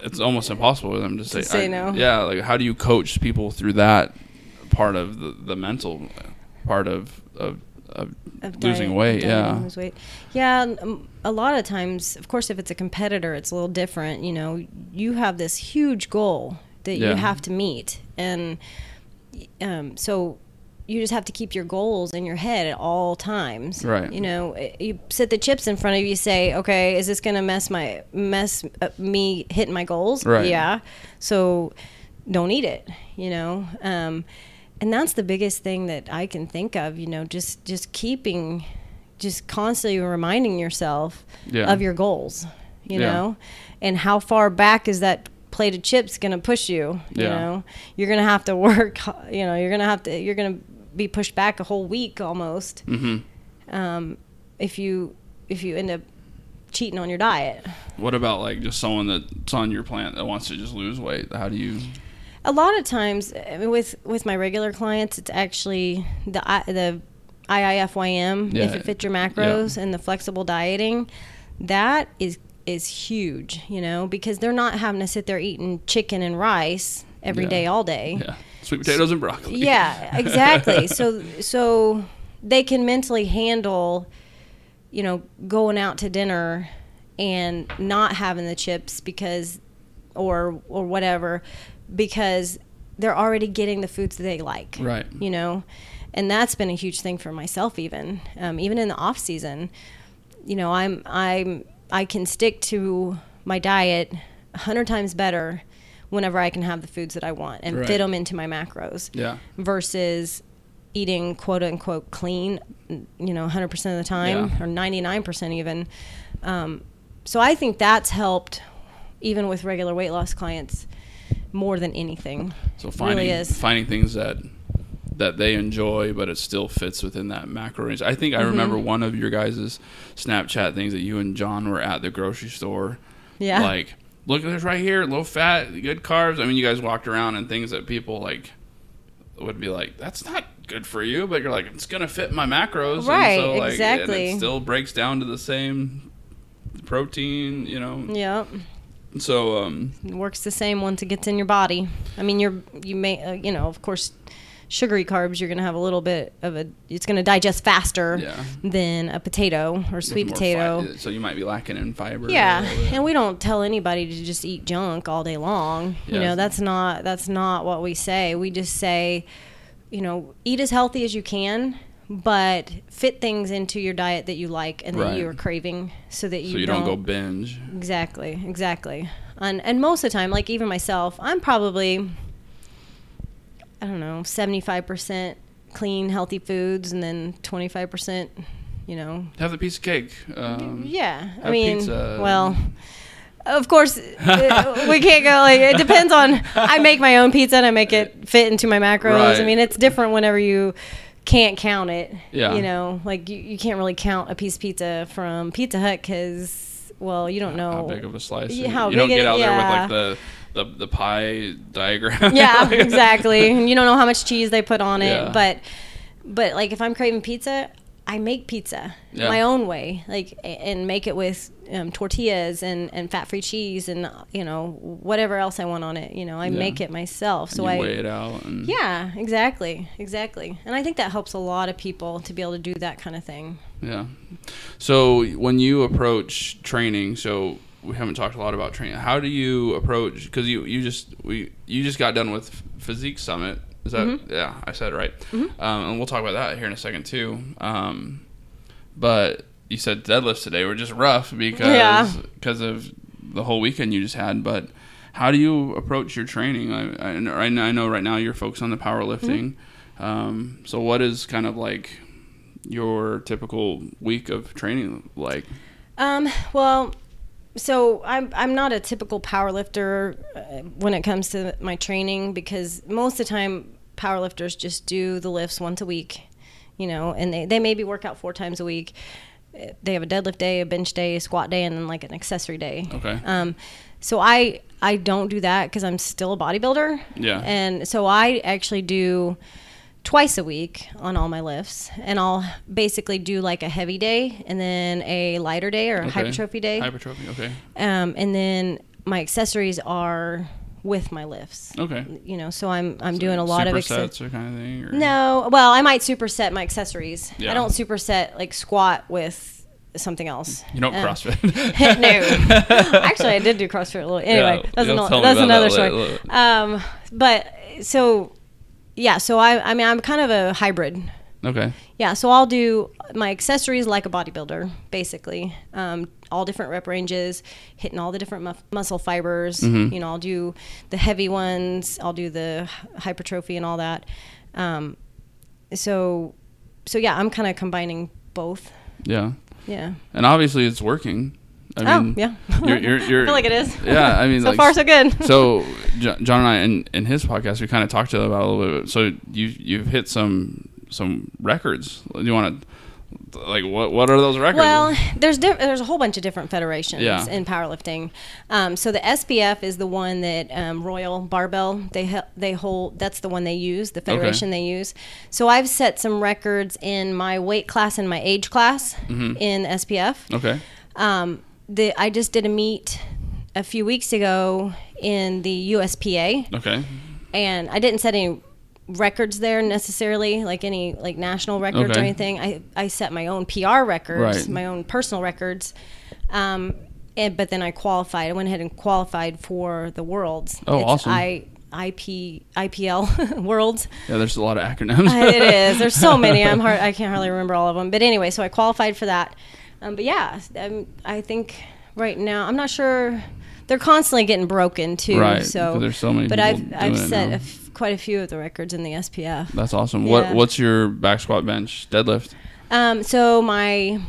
it's almost impossible for them to say, say I- no. Yeah, like how do you coach people through that part of the, the mental part of of, of of losing diet- weight? diet Yeah, weight. Yeah, um, a lot of times, of course, if it's a competitor, it's a little different. You know, you have this huge goal that Yeah. you have to meet, and um, so you just have to keep your goals in your head at all times. Right. You know, eh, you sit the chips in front of you. Say, okay, is this gonna mess my mess up me hitting my goals? Right. Yeah. So don't eat it. You know. Um, and that's the biggest thing that I can think of. You know, just just keeping, just constantly reminding yourself Yeah. of your goals. You Yeah. know, and how far back is that plate of chips going to push you? You Yeah. know, you're going to have to work. You know, you're going to have to. You're going to be pushed back a whole week almost hmm um, if you if you end up cheating on your diet. What about like just someone that's on your plant that wants to just lose weight? How do you? a lot of times I mean, with with my regular clients it's actually the the IIFYM Yeah. if it fits your macros and the flexible dieting that is is huge you know because they're not having to sit there eating chicken and rice every Yeah. day, all day Yeah, sweet potatoes and broccoli. yeah exactly so so they can mentally handle you know going out to dinner and not having the chips because or or whatever because they're already getting the foods that they like Right. you know and that's been a huge thing for myself even um, even in the off season you know i'm i'm i can stick to my diet a hundred times better whenever i can have the foods that i want and Right. fit them into my macros Yeah. versus eating quote unquote clean, you know, 100% of the time Yeah. or 99% even. Um, so I think that's helped even with regular weight loss clients more than anything. So finding really finding things that that they enjoy, but it still fits within that macro range. I think I Mm-hmm. remember one of your guys' Snapchat things that you and John were at the grocery store. Yeah. Like, look at this right here, low fat, good carbs. I mean, you guys walked around and things that people like would be like, that's not good for you, but you're like, it's gonna fit my macros, and Right, so, like, exactly. It still breaks down to the same protein, you know. yeah. So, um, It works the same once it gets in your body. I mean, you're, you may, uh, you know, of course, sugary carbs, you're going to have a little bit of a, it's going to digest faster Yeah. than a potato or sweet potato. fi- so you might be lacking in fiber. Yeah, and we don't tell anybody to just eat junk all day long. You know, that's not that's not what we say. We just say, you know, eat as healthy as you can, but fit things into your diet that you like and that Right. you are craving, so that you, so you don't, go binge. exactly, exactly. And and most of the time, like even myself, I'm probably I don't know, seventy five percent clean, healthy foods, and then twenty five percent, you know, Have the piece of cake. Um, yeah, I mean, pizza. well, of course, we can't go like it depends on. I make my own pizza and I make it fit into my macros. I mean, it's different whenever you can't count it. Yeah. you know, like you, you can't really count a piece of pizza from Pizza Hut because, well, you don't know How big of a slice? Yeah, you how don't get it- out there with like the, the the pie diagram. yeah, exactly. And you don't know how much cheese they put on it, Yeah. but but like if I'm craving pizza, I make pizza Yeah. my own way, like and make it with um, tortillas and, and fat free cheese and you know whatever else I want on it. You know, I Yeah. make it myself. So I weigh it out. And yeah, exactly, exactly. And I think that helps a lot of people to be able to do that kind of thing. Yeah. So when you approach training, so we haven't talked a lot about training. How do you approach? Because you you just we you just got done with Physique Summit. Is that Mm-hmm. yeah? I said it right. Um, and we'll talk about that here in a second too. Um, but you said deadlifts today were just rough because Yeah. because of the whole weekend you just had. But how do you approach your training? I, I, know- I know- right now you're focused on the powerlifting. Um, so what is kind of like your typical week of training like? Um, well, so I'm I'm not a typical power lifter uh, when it comes to my training because most of the time powerlifters just do the lifts once a week, you know, and they, they maybe work out four times a week. They have a deadlift day, a bench day, a squat day, and then like an accessory day. Okay. Um, so I I don't do that because I'm still a bodybuilder. Yeah. And so I actually do twice a week on all my lifts, and I'll basically do like a heavy day and then a lighter day or a Okay. hypertrophy day. Hypertrophy. Okay. um, and then my accessories are with my lifts. Okay. You know, so I'm I'm doing a lot of Supersets accessories. or kind of thing. Or? No, well, I might superset my accessories. Yeah. I don't superset like squat with something else. You don't Um, CrossFit. no, actually, I did do CrossFit a little. Anyway, Yeah, that's, another, that's another that story. Um, but so yeah, so I I mean I'm kind of a hybrid. okay. Yeah, so I'll do my accessories like a bodybuilder, basically. Um, all different rep ranges, hitting all the different mu- muscle fibers. Mm-hmm. You know, I'll do the heavy ones. I'll do the hypertrophy and all that. Um, so, so yeah, I'm kind of combining both. Yeah. Yeah. And obviously it's working. I oh, mean, yeah. You're, you're, you're, I feel like it is. Yeah. I mean, so like, far so good. so John and I, in, in his podcast, we kind of talked to about a little bit. So you you've hit some some records. Do you want to like what what are those records? Well, there's diff- there's a whole bunch of different federations Yeah. in powerlifting. Um, so the SPF is the one that um, Royal Barbell they he- they hold. That's the one they use. The federation they use. So I've set some records in my weight class and my age class Mm-hmm. in SPF. okay. Um, the I just did a meet a few weeks ago in the USPA Okay. and I didn't set any records there necessarily, like any like national records Okay. or anything. I, I set my own PR records, Right. my own personal records. Um, and, but then I qualified. I went ahead and qualified for the worlds. Oh, it's awesome. I IP IPL worlds. Yeah. There's a lot of acronyms. It is. There's so many. I'm hard. I can't hardly remember all of them. But anyway, so I qualified for that. Um, but yeah, um, I think right now I'm not sure. They're constantly getting broken too. Right, So there's so many But I've I've set a f- quite a few of the records in the SPF. That's awesome. Yeah. What what's your back squat bench deadlift? Um, so my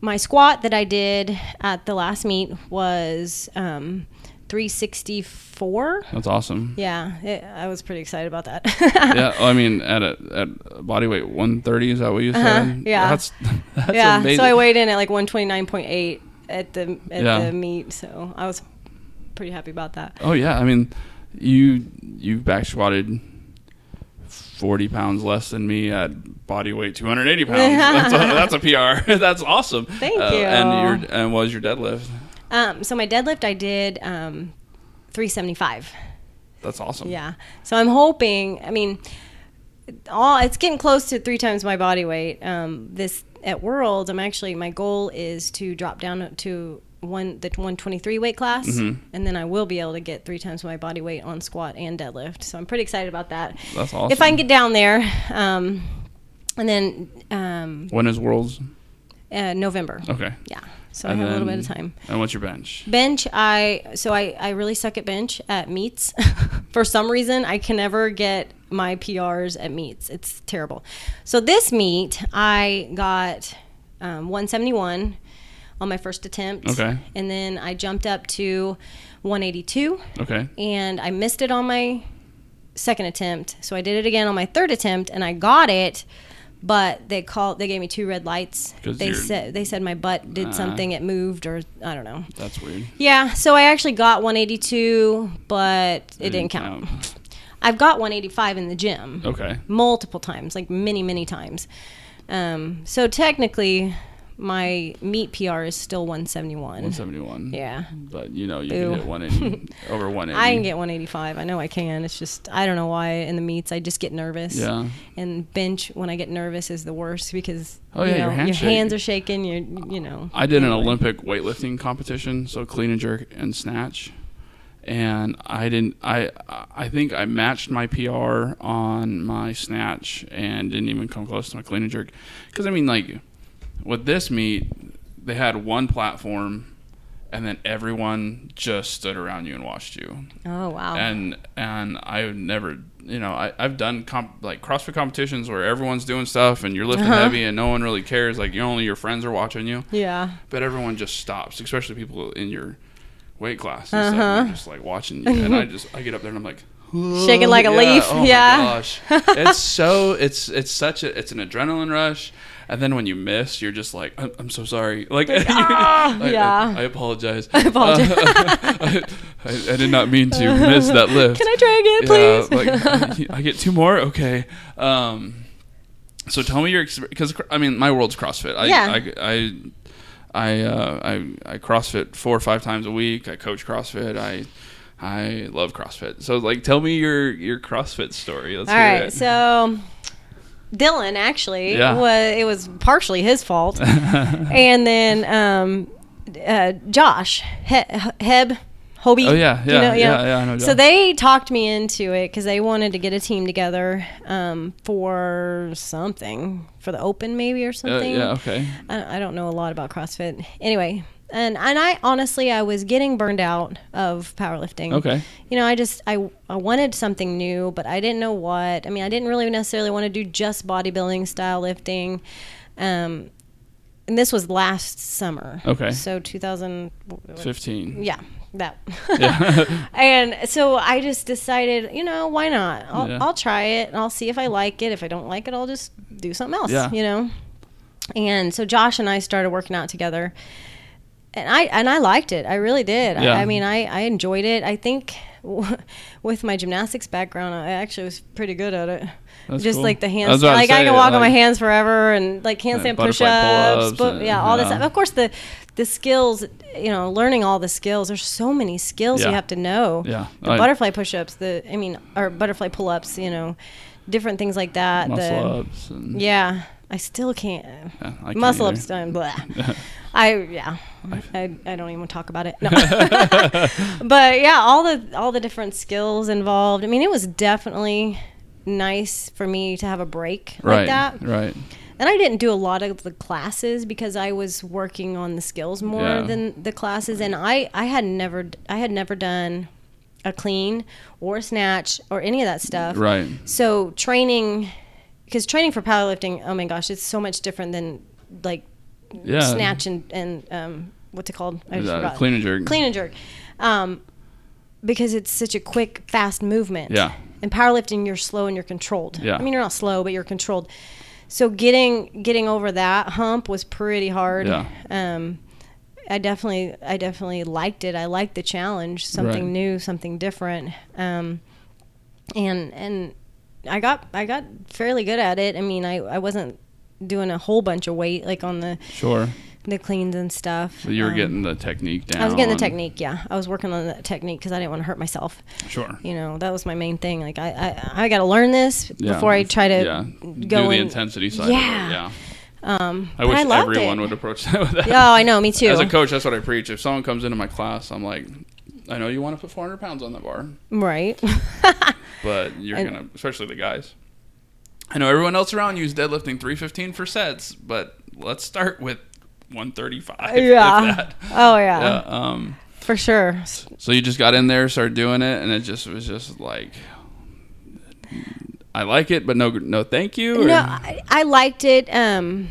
my squat that I did at the last meet was um, 364. That's awesome. Yeah, it, I was pretty excited about that. yeah, well, I mean, at a at body weight 130 is that what you said? Uh-huh, yeah. that's that's yeah, amazing. so I weighed in at like 129.8 at the at Yeah. the meet, so I was pretty happy about that. oh yeah, I mean, you you back squatted 40 pounds less than me at body weight 280 pounds. that's, a, that's a PR. that's awesome. Thank Uh, you. And your and what was your deadlift? Um, so my deadlift I did um, 375. That's awesome. Yeah. So I'm hoping. I mean, all it's getting close to three times my body weight. Um, this at World, I'm actually my goal is to drop down to one the 123 weight class, Mm-hmm. and then I will be able to get three times my body weight on squat and deadlift. So I'm pretty excited about that. That's awesome. If I can get down there, um, and then um, when is Worlds? uh, November. Okay. Yeah. So And I have a little bit of time. And what's your bench? Bench, I so I, I really suck at bench at meets. For some reason, I can never get my PRs at meets. It's terrible. So this meet, I got um, 171 on my first attempt. Okay. And then I jumped up to 182, Okay. and I missed it on my second attempt. So I did it again on my third attempt, and I got it. But they called. They gave me two red lights They said they said my butt did Ah. something. It moved, or I don't know. That's weird. Yeah, so I actually got 182, but it, didn't count. I've got 185 in the gym Okay. multiple times, like many, many times. Um, so technically, my meet PR is still 171. 171. Yeah. But you know you Boo. can hit 180 over 180. I can get 185. I know I can. It's just I don't know why in the meets I just get nervous. Yeah. And bench when I get nervous is the worst because Oh, you yeah, your know, hands shake. hands are shaking. You you know. I did an Anyway. Olympic weightlifting competition, so clean and jerk and snatch, and I didn't. I I think I matched my PR on my snatch and didn't even come close to my clean and jerk, because I mean like with this meet, they had one platform, and then everyone just stood around you and watched you, Oh wow. and and I would never. You know, I, I've done comp, like CrossFit competitions where everyone's doing stuff and you're lifting Uh-huh. heavy and no one really cares. Like, you only your friends are watching you yeah. but everyone just stops, especially people in your weight class. And Uh-huh. they're just like watching you, and I just I get up there and I'm like Shaking like a leaf, Oh yeah. my gosh, it's so it's it's such a it's an adrenaline rush, and then when you miss, you're just like I'm, I'm so sorry, like, ah, I, yeah. I, I apologize. I apologize. I, I, I did not mean to miss that lift. Can I try again, please? Yeah, like I get two more. Okay. Um, so tell me your because I mean my world's CrossFit. I, Yeah. I I I, uh, I I CrossFit four or five times a week. I coach CrossFit. I I love CrossFit. So like, tell me your your CrossFit story. Let's All hear right. it. So Dylan actually Yeah. was it was partially his fault, and then um, uh, Josh he- Heb. Hobie. Oh, yeah, You yeah, know, yeah, yeah, I know So they talked me into it because they wanted to get a team together um, for something for the Open maybe or Uh, something. yeah. Okay. I, I don't know a lot about CrossFit. Anyway, and and I honestly I was getting burned out of powerlifting. Okay. You know, I just I I wanted something new, but I didn't know what. I mean, I didn't really necessarily want to do just bodybuilding style lifting. Um and this was last summer. Okay. So 2015. Yeah, that. Yeah. and so I just decided, you know, why not? I'll, Yeah. I'll try it and I'll see if I like it. If I don't like it, I'll just do something else, Yeah. you know? And so Josh and I started working out together. And I and I liked it. I really did. Yeah. I, I mean, I, I enjoyed it. I think with my gymnastics background, I actually was pretty good at it. That's Just cool. like the hands, was about to like I can walk on my hands forever, and like handstand push-ups, and- yeah, all this stuff. Of course, the the skills, you know, learning all the skills. There's so many skills Yeah. you have to know. Yeah. The I- butterfly push-ups, the I mean, or butterfly pull-ups, you know, different things like that. Muscle the, ups and Yeah, I still can't. Yeah, I can't muscle either. ups done. Blah. I yeah. Mm, I, I don't even want to talk about it. No. but yeah, all the all the different skills involved. I mean, it was definitely nice for me to have a break right. like that. Right. And I didn't do a lot of the classes because I was working on the skills more Yeah. than the classes and I I had never I had never done a clean or a snatch or any of that stuff. Right. So training because training for powerlifting, oh my gosh, it's so much different than like Yeah. snatch and and um what's it called? I just Uh, forgot. clean and jerk. Clean and jerk. Um because it's such a quick, fast movement. Yeah. In powerlifting, you're slow and you're controlled. Yeah. I mean, you're not slow, but you're controlled. So getting getting over that hump was pretty hard. Yeah. Um, I definitely I definitely liked it. I liked the challenge, something Right. new, something different. Um, and and I got I got fairly good at it. I mean, I I wasn't doing a whole bunch of weight like on the Sure. the cleans and stuff. So you were Um, getting the technique down. I was getting the technique. Yeah, I was working on the technique because I didn't want to hurt myself. Sure. You know, that was my main thing. Like I I, I got to learn this Yeah. before I try to yeah. go do the in- intensity side Yeah. Yeah. Um, I wish loved everyone it. would approach that with that. Oh, I know. Me too. As a coach, that's what I preach. If someone comes into my class, I'm like, I know you want to put 400 pounds on that bar, right. but you're And- gonna, especially the guys. I know everyone else around you is deadlifting 315 for sets, but let's start with 135. if yeah. Oh yeah. Yeah. Um. For sure. So you just got in there, started doing it, and it just was just like, I like it, but no, no, thank you. or- No, I, I liked it. Um,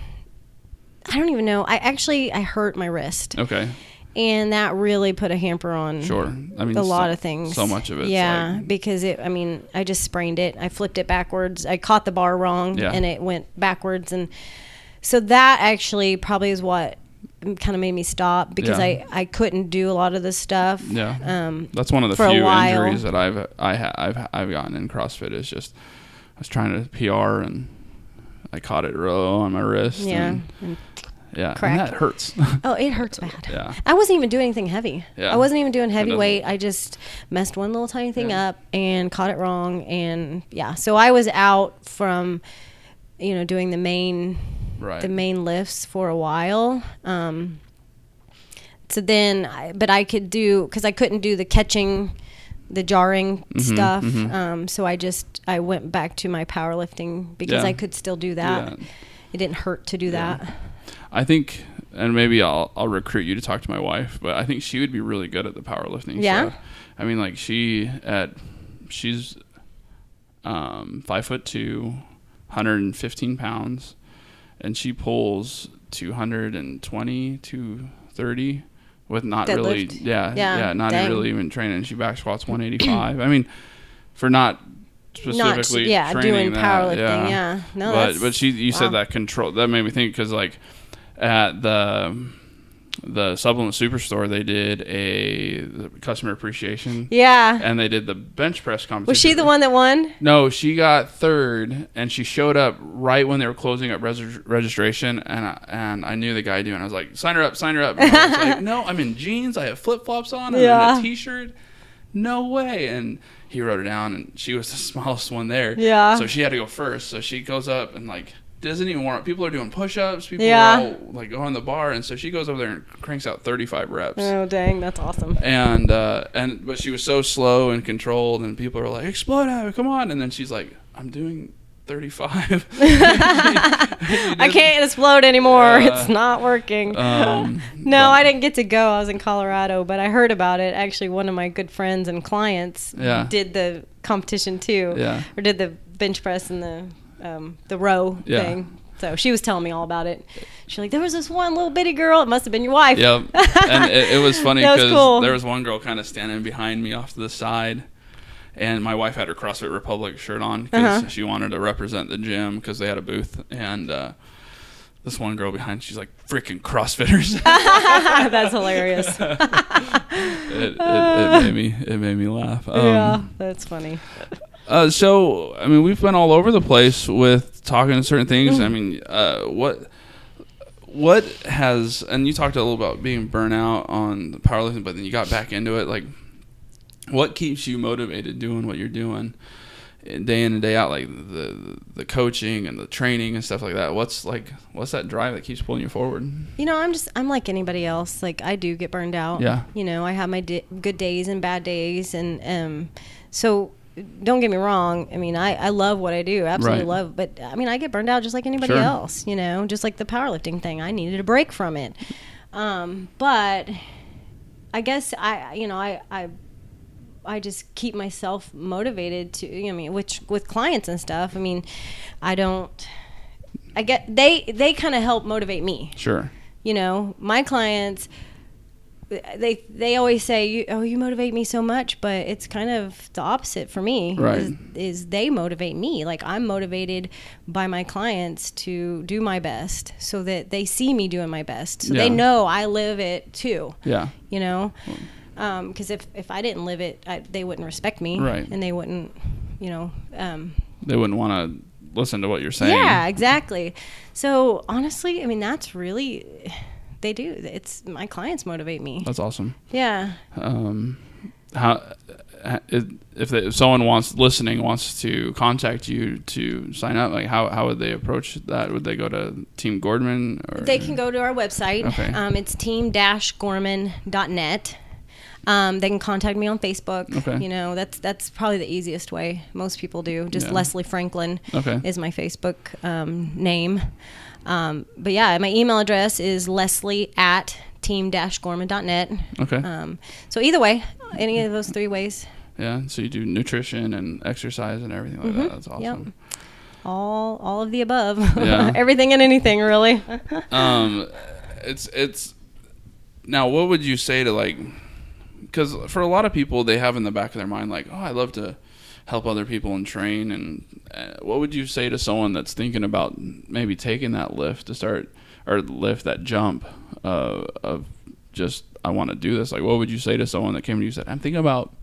I don't even know. I actually I hurt my wrist, Okay. And that really put a hamper on Sure. I mean, a lot so, of things. So much of it. Yeah, because it. I mean, I just sprained it. I flipped it backwards. I caught the bar wrong, Yeah. and it went backwards, and so that actually probably is what kind of made me stop because Yeah. I I couldn't do a lot of this stuff. Yeah. Um, That's one of the few injuries that I've I ha, I've I've gotten in CrossFit is just I was trying to PR and I caught it real on my wrist. yeah. And, And Yeah, Correct. and that hurts. Oh, it hurts bad. Yeah. I wasn't even doing anything heavy. Yeah. I wasn't even doing doesn't- heavyweight. I just messed one little tiny thing Yeah. up and caught it wrong. And yeah, so I was out from, you know, doing the main, right. the main lifts for a while. Um, so then, I, but I could do because I couldn't do the catching, the jarring Mhm, stuff. mhm. Um, so I just I went back to my powerlifting because Yeah. I could still do that. Yeah. It didn't hurt to do that. I think, and maybe I'll I'll recruit you to talk to my wife, but I think she would be really good at the powerlifting Yeah? stuff. I mean, like she at she's um, five foot two, 115 pounds, and she pulls 220, to 30 with not really, yeah, Yeah, yeah, not dang. really even training. She back squats 185. I mean, for not Not specifically yeah training doing that, powerlifting. Yeah. no, but but she you wow. said that control that made me think because like at the the supplement superstore they did a customer appreciation yeah. and they did the bench press competition. Was she the one that won? No, she got third, and she showed up right when they were closing up res- registration, and I, and I knew the guy doing. it. I was like, "Sign her up, sign her up." And I was like, "No, I'm in jeans. I have flip flops on, and Yeah. a t-shirt. No way." And he wrote her down, and she was the smallest one there. Yeah. So she had to go first. So she goes up and like doesn't even warm up. People are doing push-ups. People Yeah. are all like on the bar, and so she goes over there and cranks out 35 reps Oh dang, that's awesome. and uh, and but she was so slow and controlled, and people are like, "Explode out, come on!" And then she's like, "I'm doing 35." I can't explode anymore. Yeah. it's not working. Um, no, but- I didn't get to go. I was in Colorado, but I heard about it. Actually, one of my good friends and clients Yeah. did the competition too, Yeah. or did the bench press and the um, the row Yeah. thing. So she was telling me all about it. She's like, there was this one little bitty girl. It must have been your wife. Yep. And it, it was funny because cool. there was one girl kind of standing behind me off to the side. And my wife had her CrossFit Republic shirt on because Uh-huh. she wanted to represent the gym because they had a booth. And uh, this one girl behind, she's like, freaking CrossFitters. that's hilarious. it, it, it made me it made me laugh. Um, yeah, that's funny. Uh, so I mean, we've been all over the place with talking to certain things. I mean, uh, what what has and you talked a little about being burnout on the powerlifting, but then you got back into it. Like, what keeps you motivated doing what you're doing eh, day in and day out? Like the the coaching and the training and stuff like that. What's like what's that drive that keeps pulling you forward? You know, I'm just I'm like anybody else. Like I do get burned out. Yeah. You know, I have my di- good days and bad days, and um, so don't get me wrong. I mean, I I love what I do, absolutely Right. love. But I mean, I get burned out just like anybody Sure. else. You know, just like the powerlifting thing. I needed a break from it. Um, but I guess I you know I I. I just keep myself motivated to. You know, I mean, which with clients and stuff. I mean, I don't. I get they they kind of help motivate me Sure. you know my clients they they always say oh you motivate me so much but it's kind of the opposite for me Right. is, is they motivate me like i'm motivated by my clients to do my best so that they see me doing my best so Yeah. they know i live it too Yeah. you know because if, if i didn't live it I, they wouldn't respect me Right. and they wouldn't you know um, They wouldn't want to listen to what you're saying. yeah, exactly. So honestly, I mean, that's really they do. It's my clients motivate me. That's awesome. Yeah. um, how uh, if if, they, if someone wants listening wants to contact you to sign up, like how how would they approach that? Would they go to Team Gorman or They can go to our website. Okay. Um, it's team-gorman.net. Um, they can contact me on Facebook. Okay. You know, that's that's probably the easiest way. Most people do. Just Yeah. Leslie Franklin Okay. is my Facebook um, name. Um, but yeah, my email address is leslie at team-gorman.net. Okay. Um, so either way, any of those three ways, yeah. So you do nutrition and exercise and everything like that. That's awesome. Mm-hmm. Yep. all all of the above. Yeah. Everything and anything, really. um it's it's now what would you say to like because for a lot of people they have in the back of their mind like oh i love to help other people and train and uh, what would you say to someone that's thinking about maybe taking that lift to start or lift that jump uh, of just i want to do this like what would you say to someone that came to you and said i'm thinking about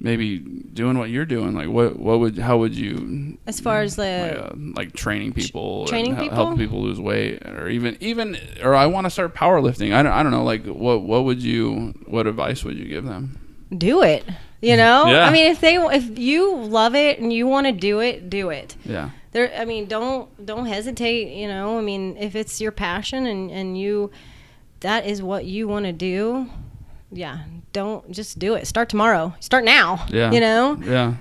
maybe doing what you're doing, like what what would how would you As far as the like, uh, like training people, training people? helping people lose weight, or even even or I want to start powerlifting. I don't I don't know. Like what what would you what advice would you give them? do it. You mm-hmm. know, Yeah. I mean, if they if you love it and you want to do it, do it. Yeah, There, I mean, don't don't hesitate. You know, I mean, if it's your passion and and you that is what you want to do, yeah, don't just do it. Start tomorrow. Start now. yeah, You know, yeah.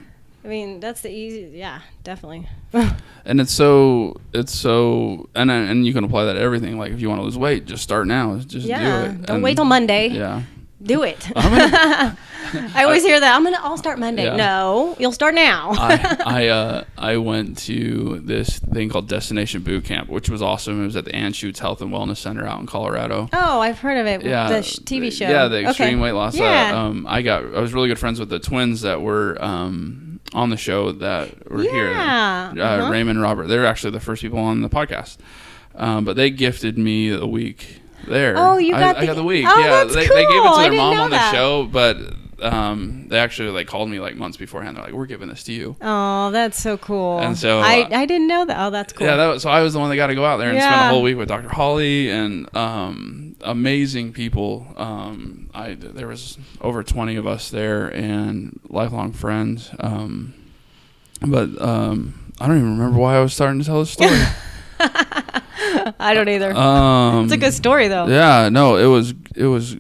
I mean, that's the easy. Yeah, definitely. And it's so it's so and and you can apply that to everything. Like if you want to lose weight, just start now. Just yeah, do it. don't And- wait till Monday. Yeah. Do it. Gonna, I always hear that. I'm gonna. I'll start Monday. Yeah. No, you'll start now. I I uh I went to this thing called Destination Boot Camp, which was awesome. It was at the Anschutz Health and Wellness Center out in Colorado. oh, I've heard of it. Yeah, the sh- TV show. Yeah, the Okay. extreme weight loss. Yeah. Uh, um, I got I was really good friends with the twins that were um on the show that were here. Yeah, Uh, uh-huh. Raymond Robert. They're actually the first people on the podcast. Um, but they gifted me a week there. Oh, you I, got I the- got the week. Oh, yeah, they, they gave it to their mom on the that. show, but um, they actually like called me like months beforehand. They're like, "We're giving this to you." Oh, that's so cool. And so, I, uh, I didn't know that. Oh, that's cool. Yeah, that was, so I was the one that got to go out there and spend a whole week with Dr. Holly and um, amazing people. Um, I there was over twenty of us there and lifelong friends. Um, but um, I don't even remember why I was starting to tell this story. I don't either. um, it's a good story though. Yeah, no, it was it was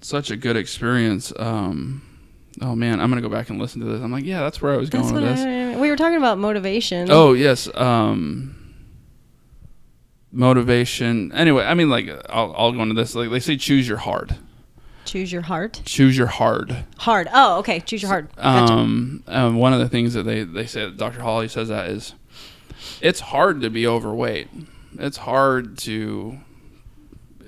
such a good experience. Um, oh man, I'm gonna go back and listen to this. I'm like, yeah, that's where I was going with what this. We were talking about motivation. Oh yes, um, motivation. Anyway, I mean, like, I'll, I'll go into this. Like, they say, choose your hard. choose your heart. Choose your hard. Hard. Oh, okay. Choose your heart. Gotcha. Um, um, one of the things that they they say, Dr. Holly says that is, it's hard to be overweight. It's hard to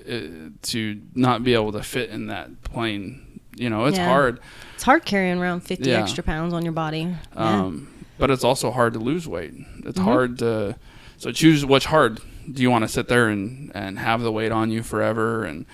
uh, to not be able to fit in that plane. You know, it's Yeah. hard. it's hard carrying around 50 Yeah. extra pounds on your body. Yeah. Um, but it's also hard to lose weight. It's Mhm. hard to so choose what's hard. Do you want to sit there and, and have the weight on you forever and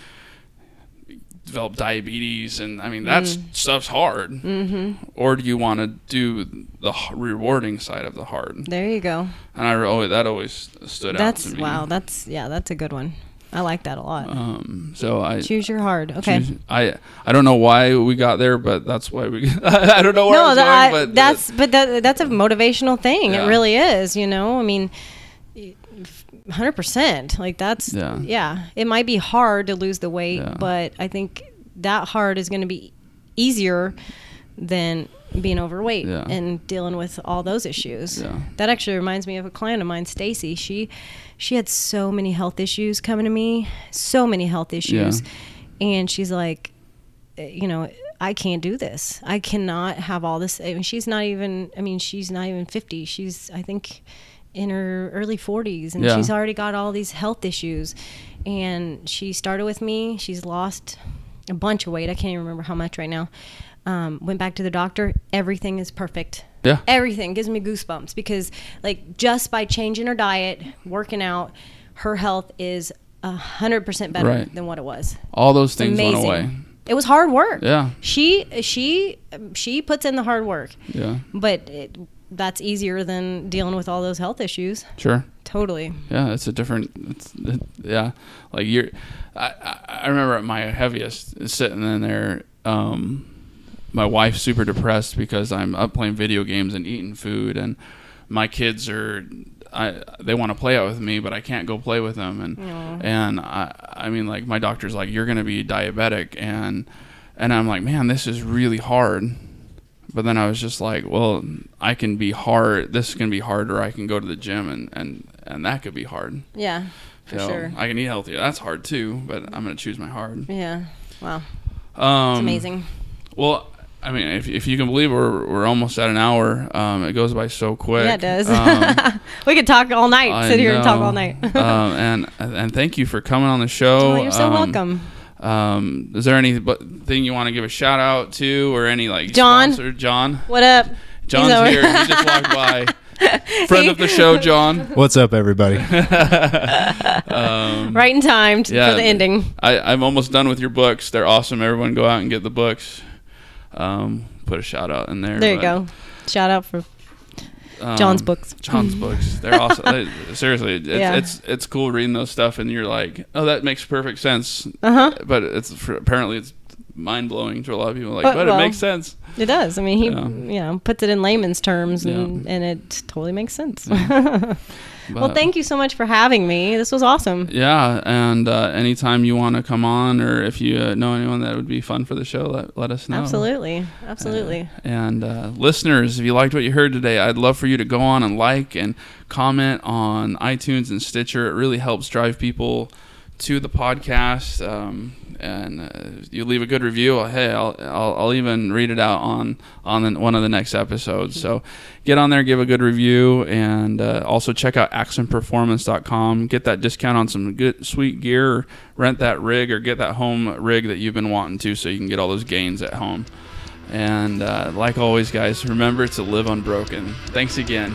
develop diabetes and I mean that's stuff's hard. mm-hmm. Or do you want to do the rewarding side of the hard? There you go. And I always that always stood That's out That's wow. That's yeah. That's a good one. I like that a lot. Um, so I choose your hard. Okay. choose- I I don't know why we got there, but that's why we. I don't know where I no, was that, going, but that's but that, that's a motivational thing. Yeah. It really is. You know, I mean, hundred percent. Like that's Yeah. yeah. It might be hard to lose the weight, Yeah. but I think that hard is going to be easier than being overweight Yeah. and dealing with all those issues. Yeah. That actually reminds me of a client of mine, Stacy. She she had so many health issues coming to me, so many health issues. And she's like, eh, you know, I can't do this. I cannot have all this. I mean, she's not even, I mean, she's not even 50. She's, I think, in her early 40s, and Yeah. she's already got all these health issues. And she started with me. She's lost a bunch of weight. I can't even remember how much right now. Um, went back to the doctor. Everything is perfect. Yeah. Everything gives me goosebumps because, like, just by changing her diet, working out, her health is a hundred percent better Right. than what it was. all those things went away. It was hard work. Yeah. She she she puts in the hard work, Yeah. but it, that's easier than dealing with all those health issues. Sure. Totally. Yeah, it's a different. It's, it, yeah, like you're. I, I remember at my heaviest sitting in there. Um, my wife's super depressed because I'm up playing video games and eating food, and my kids are. I they want to play out with me, but I can't go play with them, and and I I mean like my doctor's like you're gonna be diabetic, and and I'm like man this is really hard. But then I was just like, well, I can be hard. This can be harder. I can go to the gym, and and and that could be hard. Yeah, for So, sure. I can eat healthier. That's hard too, but I'm gonna choose my hard. Yeah. Wow. Um, It's amazing. Well, I mean, if, if you can believe we're we're almost at an hour. Um, it goes by so quick. Yeah, it does. Um, we could talk all night. I Sit here and talk all night. um, and and thank you for coming on the show. oh, you're so Um, welcome. Um, is there anything you want to give a shout out to, or any like John? sponsor? John. What up? John's here. He just walked by. Friend of the show, John. What's up, everybody? Um, Right in time t- Yeah. for the ending. I, I'm almost done with your books. They're awesome. Everyone go out and get the books. um, put a shout out in there. There you go. Shout out for um, John's books. John's books. They're awesome. They- seriously, it's, Yeah. it's it's cool reading those stuff, and you're like, oh, that makes perfect sense. Uh huh. But it's for, apparently it's mind blowing to a lot of people. Like, Uh, but well, it makes sense. It does. I mean, he Yeah. you know puts it in layman's terms, and, Yeah. and it totally makes sense. But, well, thank you so much for having me. This was awesome. Yeah, and uh, anytime you want to come on, or if you uh, know anyone that would be fun for the show, let, let us know. Absolutely, absolutely. And uh, listeners, if you liked what you heard today, I'd love for you to go on and like and comment on iTunes and Stitcher. It really helps drive people to the podcast. Um, and uh, you leave a good review. uh, Hey, I'll, I'll, I'll even read it out on on the, one of the next episodes. So get on there, give a good review, and uh, also check out actionperformance.com. Get that discount on some good sweet gear. Rent that rig or get that home rig that you've been wanting to, so you can get all those gains at home. And uh, like always, guys, remember to live unbroken. Thanks again.